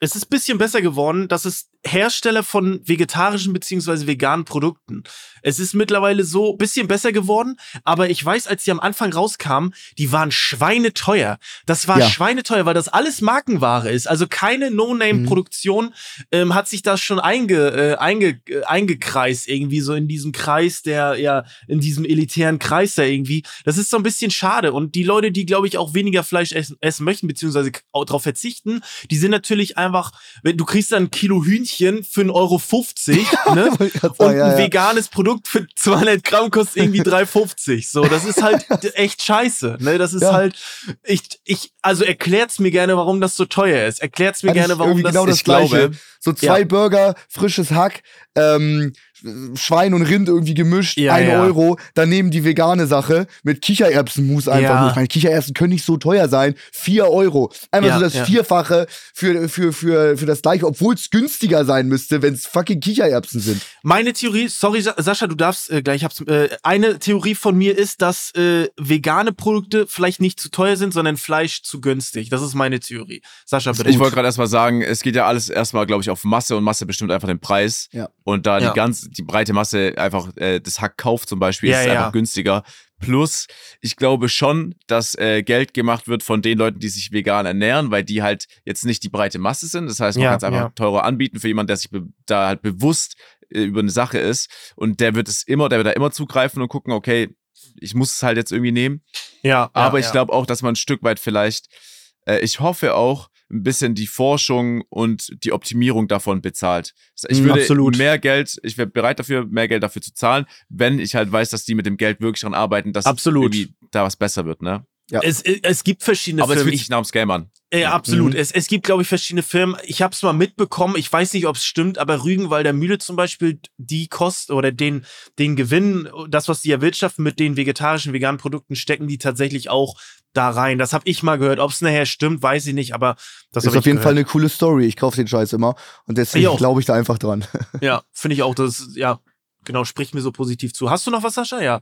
es ist ein bisschen besser geworden, dass es Hersteller von vegetarischen beziehungsweise veganen Produkten. Es ist mittlerweile so ein bisschen besser geworden, aber ich weiß, als die am Anfang rauskamen, die waren schweineteuer. Das war Ja. schweineteuer, weil das alles Markenware ist. Also keine No-Name-Produktion ähm, hat sich das schon einge, äh, einge, äh, eingekreist, irgendwie so in diesem Kreis, der, ja, in diesem elitären Kreis da irgendwie. Das ist so ein bisschen schade. Und die Leute, die, glaube ich, auch weniger Fleisch essen, essen möchten, beziehungsweise darauf verzichten, die sind natürlich einfach, wenn du kriegst dann ein Kilo Hühnchen für 1,50 Euro, ne? Und ja, ein ja. veganes Produkt für 200 Gramm kostet irgendwie 3,50. So, das ist halt echt scheiße. Ne? Das ist Ja. halt, ich, ich, also erklärt's mir gerne, warum das so teuer ist. Erklärt's mir ich gerne, warum das, genau das ich glaube, Gleiche. So zwei. Burger, frisches Hack, ähm, Schwein und Rind irgendwie gemischt, Ja, ein ja. Euro. Daneben die vegane Sache mit Kichererbsenmus einfach Ja. nur. Ich meine, Kichererbsen können nicht so teuer sein. Vier Euro. Einfach Ja, so das ja. Vierfache für, für, für, für das Gleiche, obwohl es günstiger sein müsste, wenn es fucking Kichererbsen sind. Meine Theorie, sorry Sa- Sascha, du darfst äh, gleich, hab's, äh, eine Theorie von mir ist, dass äh, vegane Produkte vielleicht nicht zu teuer sind, sondern Fleisch zu günstig. Das ist meine Theorie. Sascha, bitte. Ich wollte gerade erstmal sagen, es geht ja alles erstmal, glaube ich, auf Masse und Masse bestimmt einfach den Preis. Ja. Und da Ja. die ganze, die breite Masse einfach äh, das Hack kauft zum Beispiel, Ja, ist ja. einfach günstiger. Plus, ich glaube schon, dass äh, Geld gemacht wird von den Leuten, die sich vegan ernähren, weil die halt jetzt nicht die breite Masse sind. Das heißt, man Ja, kann es einfach ja. teurer anbieten für jemanden, der sich da halt bewusst äh, über eine Sache ist. Und der wird es immer, der wird da immer zugreifen und gucken, okay, ich muss es halt jetzt irgendwie nehmen. ja, Aber ich glaube auch, dass man ein Stück weit vielleicht, äh, ich hoffe auch, ein bisschen die Forschung und die Optimierung davon bezahlt. Ich Mm, würde absolut. mehr Geld, ich wäre bereit dafür, mehr Geld dafür zu zahlen, wenn ich halt weiß, dass die mit dem Geld wirklich daran arbeiten, dass Absolut. irgendwie da was besser wird, ne? Es, es gibt verschiedene Aber es Filme. fühlt sich nach dem Scam an. Ja, Äh, absolut. Mhm. Es, es gibt, glaube ich, verschiedene Firmen. Ich habe es mal mitbekommen. Ich weiß nicht, ob es stimmt, aber Rügenwalder Mühle zum Beispiel, die Kost oder den, den Gewinn, das, was die erwirtschaften mit den vegetarischen, veganen Produkten, stecken die tatsächlich auch da rein. Das habe ich mal gehört. Ob es nachher stimmt, weiß ich nicht, aber das ist auf jeden Fall gehört. eine coole Story. Ich kaufe den Scheiß immer. Und deswegen glaube ich da einfach dran. Ja, finde ich auch. Das, ja, genau, spricht mir so positiv zu. Hast du noch was, Sascha? Ja.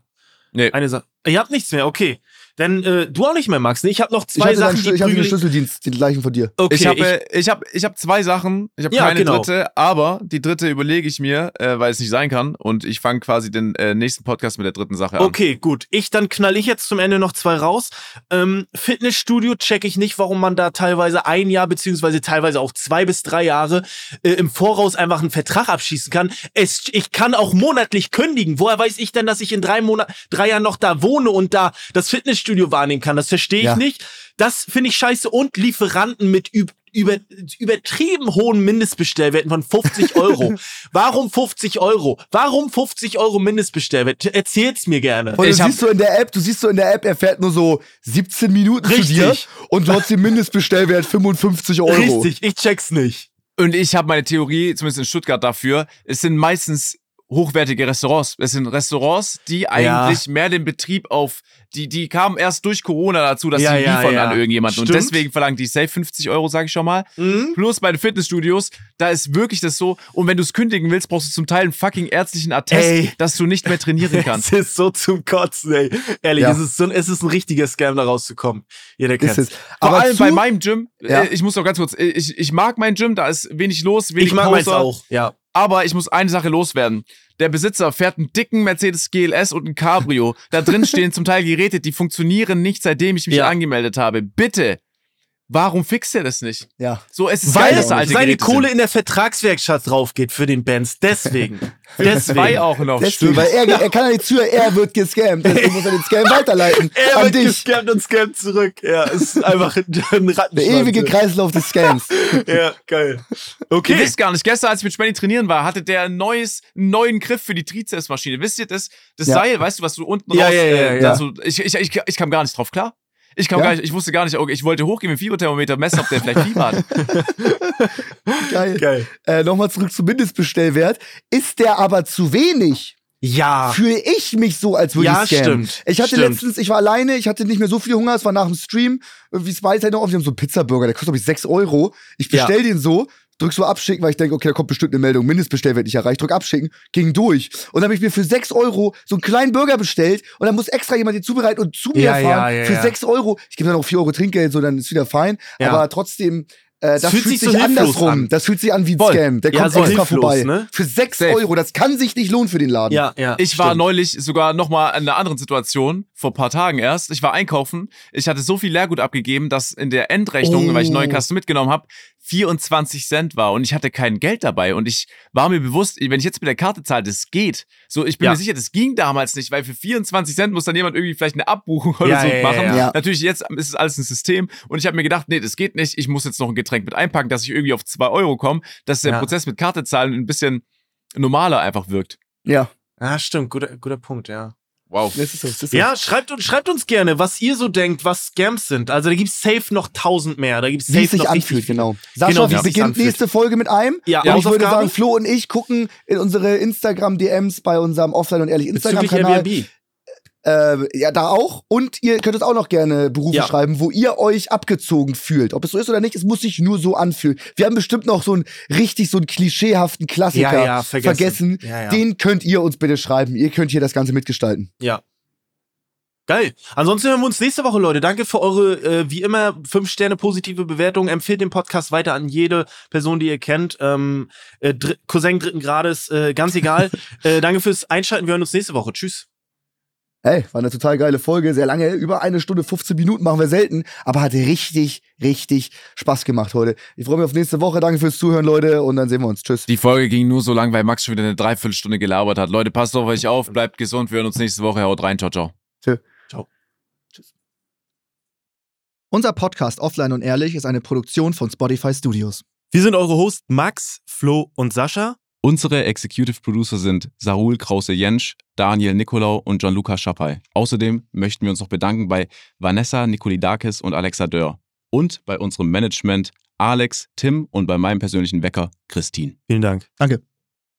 Nee. Eine Sache. Ihr habt nichts mehr, okay. Dann äh, du auch nicht mehr, Max. Ne? Ich habe noch Ich zwei hatte, Sachen, deinen, ich hatte den Schlüsseldienst, den gleichen von dir. Okay, ich habe ich, hab, ich hab zwei Sachen. Ich habe Ja, keine genau. dritte, aber die dritte überlege ich mir, äh, weil es nicht sein kann. Und ich fange quasi den äh, nächsten Podcast mit der dritten Sache an. Okay, gut. Ich dann knall ich jetzt zum Ende noch zwei raus. Ähm, Fitnessstudio check ich nicht, warum man da teilweise ein Jahr beziehungsweise teilweise auch zwei bis drei Jahre äh, im Voraus einfach einen Vertrag abschießen kann. Es, ich kann auch monatlich kündigen. Woher weiß ich denn, dass ich in drei Monaten, drei Jahren noch da wohne und da das Fitnessstudio wahrnehmen kann? Das verstehe ich Ja. nicht. Das finde ich scheiße. Und Lieferanten mit üb über, übertrieben hohen Mindestbestellwerten von 50 Euro. Warum 50 Euro? Warum 50 Euro Mindestbestellwert? Erzähl's mir gerne. Und du Ich siehst so in der App, du siehst so in der App, er fährt nur so 17 Minuten zu dir Richtig. und trotzdem Mindestbestellwert 55 Euro. Richtig, ich check's nicht. Und ich habe meine Theorie, zumindest in Stuttgart dafür, es sind meistens hochwertige Restaurants. Es sind Restaurants, die eigentlich mehr den Betrieb auf, die, die kamen erst durch Corona dazu, dass Ja, sie ja, liefern ja. an irgendjemanden. Und Stimmt. deswegen verlangen die safe 50 Euro, sage ich schon mal. Mhm. Plus bei den Fitnessstudios, da ist wirklich das so. Und wenn du es kündigen willst, brauchst du zum Teil einen fucking ärztlichen Attest, Ey. dass du nicht mehr trainieren kannst. Es ist so zum Kotzen, ey. Ehrlich, Ja. es, ist so, es ist ein richtiger Scam, da rauszukommen. Jeder Ist kennt's. es. Vor Aber allem zu, bei meinem Gym, Ja. ich muss noch ganz kurz, ich, ich mag mein Gym, da ist wenig los, wenig Ich mag meins auch, ja. Aber ich muss eine Sache loswerden. Der Besitzer fährt einen dicken Mercedes GLS und ein Cabrio. Da drin stehen zum Teil Geräte, die funktionieren nicht, seitdem ich mich Ja. angemeldet habe. Bitte, Warum fixt er das nicht? Ja. So, es ist Weil geil, alte seine Geräte Kohle sind. in der Vertragswerkstatt drauf geht für den Bands. Deswegen. Deswegen. Zwei auch noch, Deswegen, stimmt. weil er, er kann ja nicht zu, er wird gescammt. Deswegen muss er den Scam weiterleiten. Er wird dich. gescampt und scammt zurück. Ja, es ist einfach ein, Der ewige Kreislauf des Scams. Ja, geil. Ihr Okay. wisst gar nicht, gestern, als ich mit Spenny trainieren war, hatte der ein neues, einen neuen Griff für die Trizepsmaschine. Wisst ihr das? Das Ja. Seil, weißt du, was du unten Ja, raus, ja, ja, äh, ja. da so, ich, ich, ich, ich kam gar nicht drauf klar. Ich kam Ja? gar nicht, ich wusste gar nicht, okay, ich wollte hochgehen mit dem Fieberthermometer messen, ob der vielleicht Fieber hat. Geil. Geil. Äh, Nochmal zurück zum Mindestbestellwert. Ist der aber zu wenig? Ja. Fühle ich mich so, als würde Ja, ich scammen. stimmt. Ich hatte Stimmt. letztens, ich war alleine, ich hatte nicht mehr so viel Hunger, es war nach dem Stream. Wie Spice halt noch auf, die haben so einen Pizzaburger, der kostet, glaube ich, 6 Euro. Ich bestell den so, drück so abschicken, weil ich denke, okay, da kommt bestimmt eine Meldung, Mindestbestellwert nicht erreicht, drück abschicken, ging durch. Und dann habe ich mir für 6 Euro so einen kleinen Burger bestellt und dann muss extra jemand den zubereiten und zu mir Ja, fahren ja, ja, für ja. 6 Euro. Ich gebe dann noch 4 Euro Trinkgeld, so dann ist wieder fein. Aber trotzdem, äh, das fühlt fühlt sich so andersrum. an. Das fühlt sich an wie ein Voll. Scam. Der kommt so extra hilflos, vorbei. ne? Für 6 Safe. Euro, das kann sich nicht lohnen für den Laden. Ja, ja. Ich war stimmt. neulich sogar noch mal in einer anderen Situation, vor ein paar Tagen erst. Ich war einkaufen. Ich hatte so viel Leergut abgegeben, dass in der Endrechnung, Oh. weil ich einen neuen Kasten mitgenommen habe, 24 Cent war und ich hatte kein Geld dabei. Und ich war mir bewusst, wenn ich jetzt mit der Karte zahle, das geht. So, ich bin Ja. mir sicher, das ging damals nicht, weil für 24 Cent muss dann jemand irgendwie vielleicht eine Abbuchung oder Ja, so ja, machen. ja. Ja. Natürlich, jetzt ist es alles ein System. Und ich habe mir gedacht, nee, das geht nicht. Ich muss jetzt noch ein Getränk mit einpacken, dass ich irgendwie auf 2 Euro komme, dass der Ja. Prozess mit Karte zahlen ein bisschen normaler einfach wirkt. Ja, Ja, stimmt. Guter, guter Punkt, ja. Wow. das ist so. Das ist so. Ja, schreibt, uns- schreibt uns gerne, was ihr so denkt, was Scams sind. Also da gibt's safe noch tausend mehr. Da gibt's safe Wie es sich anfühlt, genau. Sascha Genau, wie es sich beginnt nächste Folge mit einem. Ja, und ich würde sagen, Flo und ich gucken in unsere Instagram-DMs bei unserem Offline und Ehrlich Instagram-Kanal. Äh, ja, da auch. Und ihr könnt uns auch noch gerne Berufe Ja. schreiben, wo ihr euch abgezogen fühlt. Ob es so ist oder nicht, es muss sich nur so anfühlen. Wir haben bestimmt noch so einen richtig so einen klischeehaften Klassiker Ja, ja, vergessen. vergessen. Den könnt ihr uns bitte schreiben. Ihr könnt hier das Ganze mitgestalten. Ja. Geil. Ansonsten hören wir uns nächste Woche, Leute. Danke für eure, äh, wie immer, fünf Sterne positive Bewertung. Empfehlt den Podcast weiter an jede Person, die ihr kennt. Ähm, äh, Dr Cousin dritten Grades, äh, ganz egal. äh, danke fürs Einschalten. Wir hören uns nächste Woche. Tschüss. Hey, war eine total geile Folge, sehr lange, über eine Stunde 15 Minuten machen wir selten, aber hat richtig, richtig Spaß gemacht heute. Ich freue mich auf nächste Woche. Danke fürs Zuhören, Leute, und dann sehen wir uns. Tschüss. Die Folge ging nur so lang, weil Max schon wieder eine Dreiviertelstunde gelabert hat. Leute, passt auf euch auf, bleibt gesund. Wir hören uns nächste Woche. Haut rein. Ciao, ciao. Unser Podcast Offline und Ehrlich ist eine Produktion von Spotify Studios. Wir sind eure Hosts Max, Flo und Sascha. Unsere Executive Producer sind Sarul Krause-Jensch, Daniel Nicolau und Gianluca Schappai. Außerdem möchten wir uns noch bedanken bei Vanessa Nikolidakis und Alexa Dörr. Und bei unserem Management Alex, Tim und bei meinem persönlichen Wecker Christine. Vielen Dank. Danke.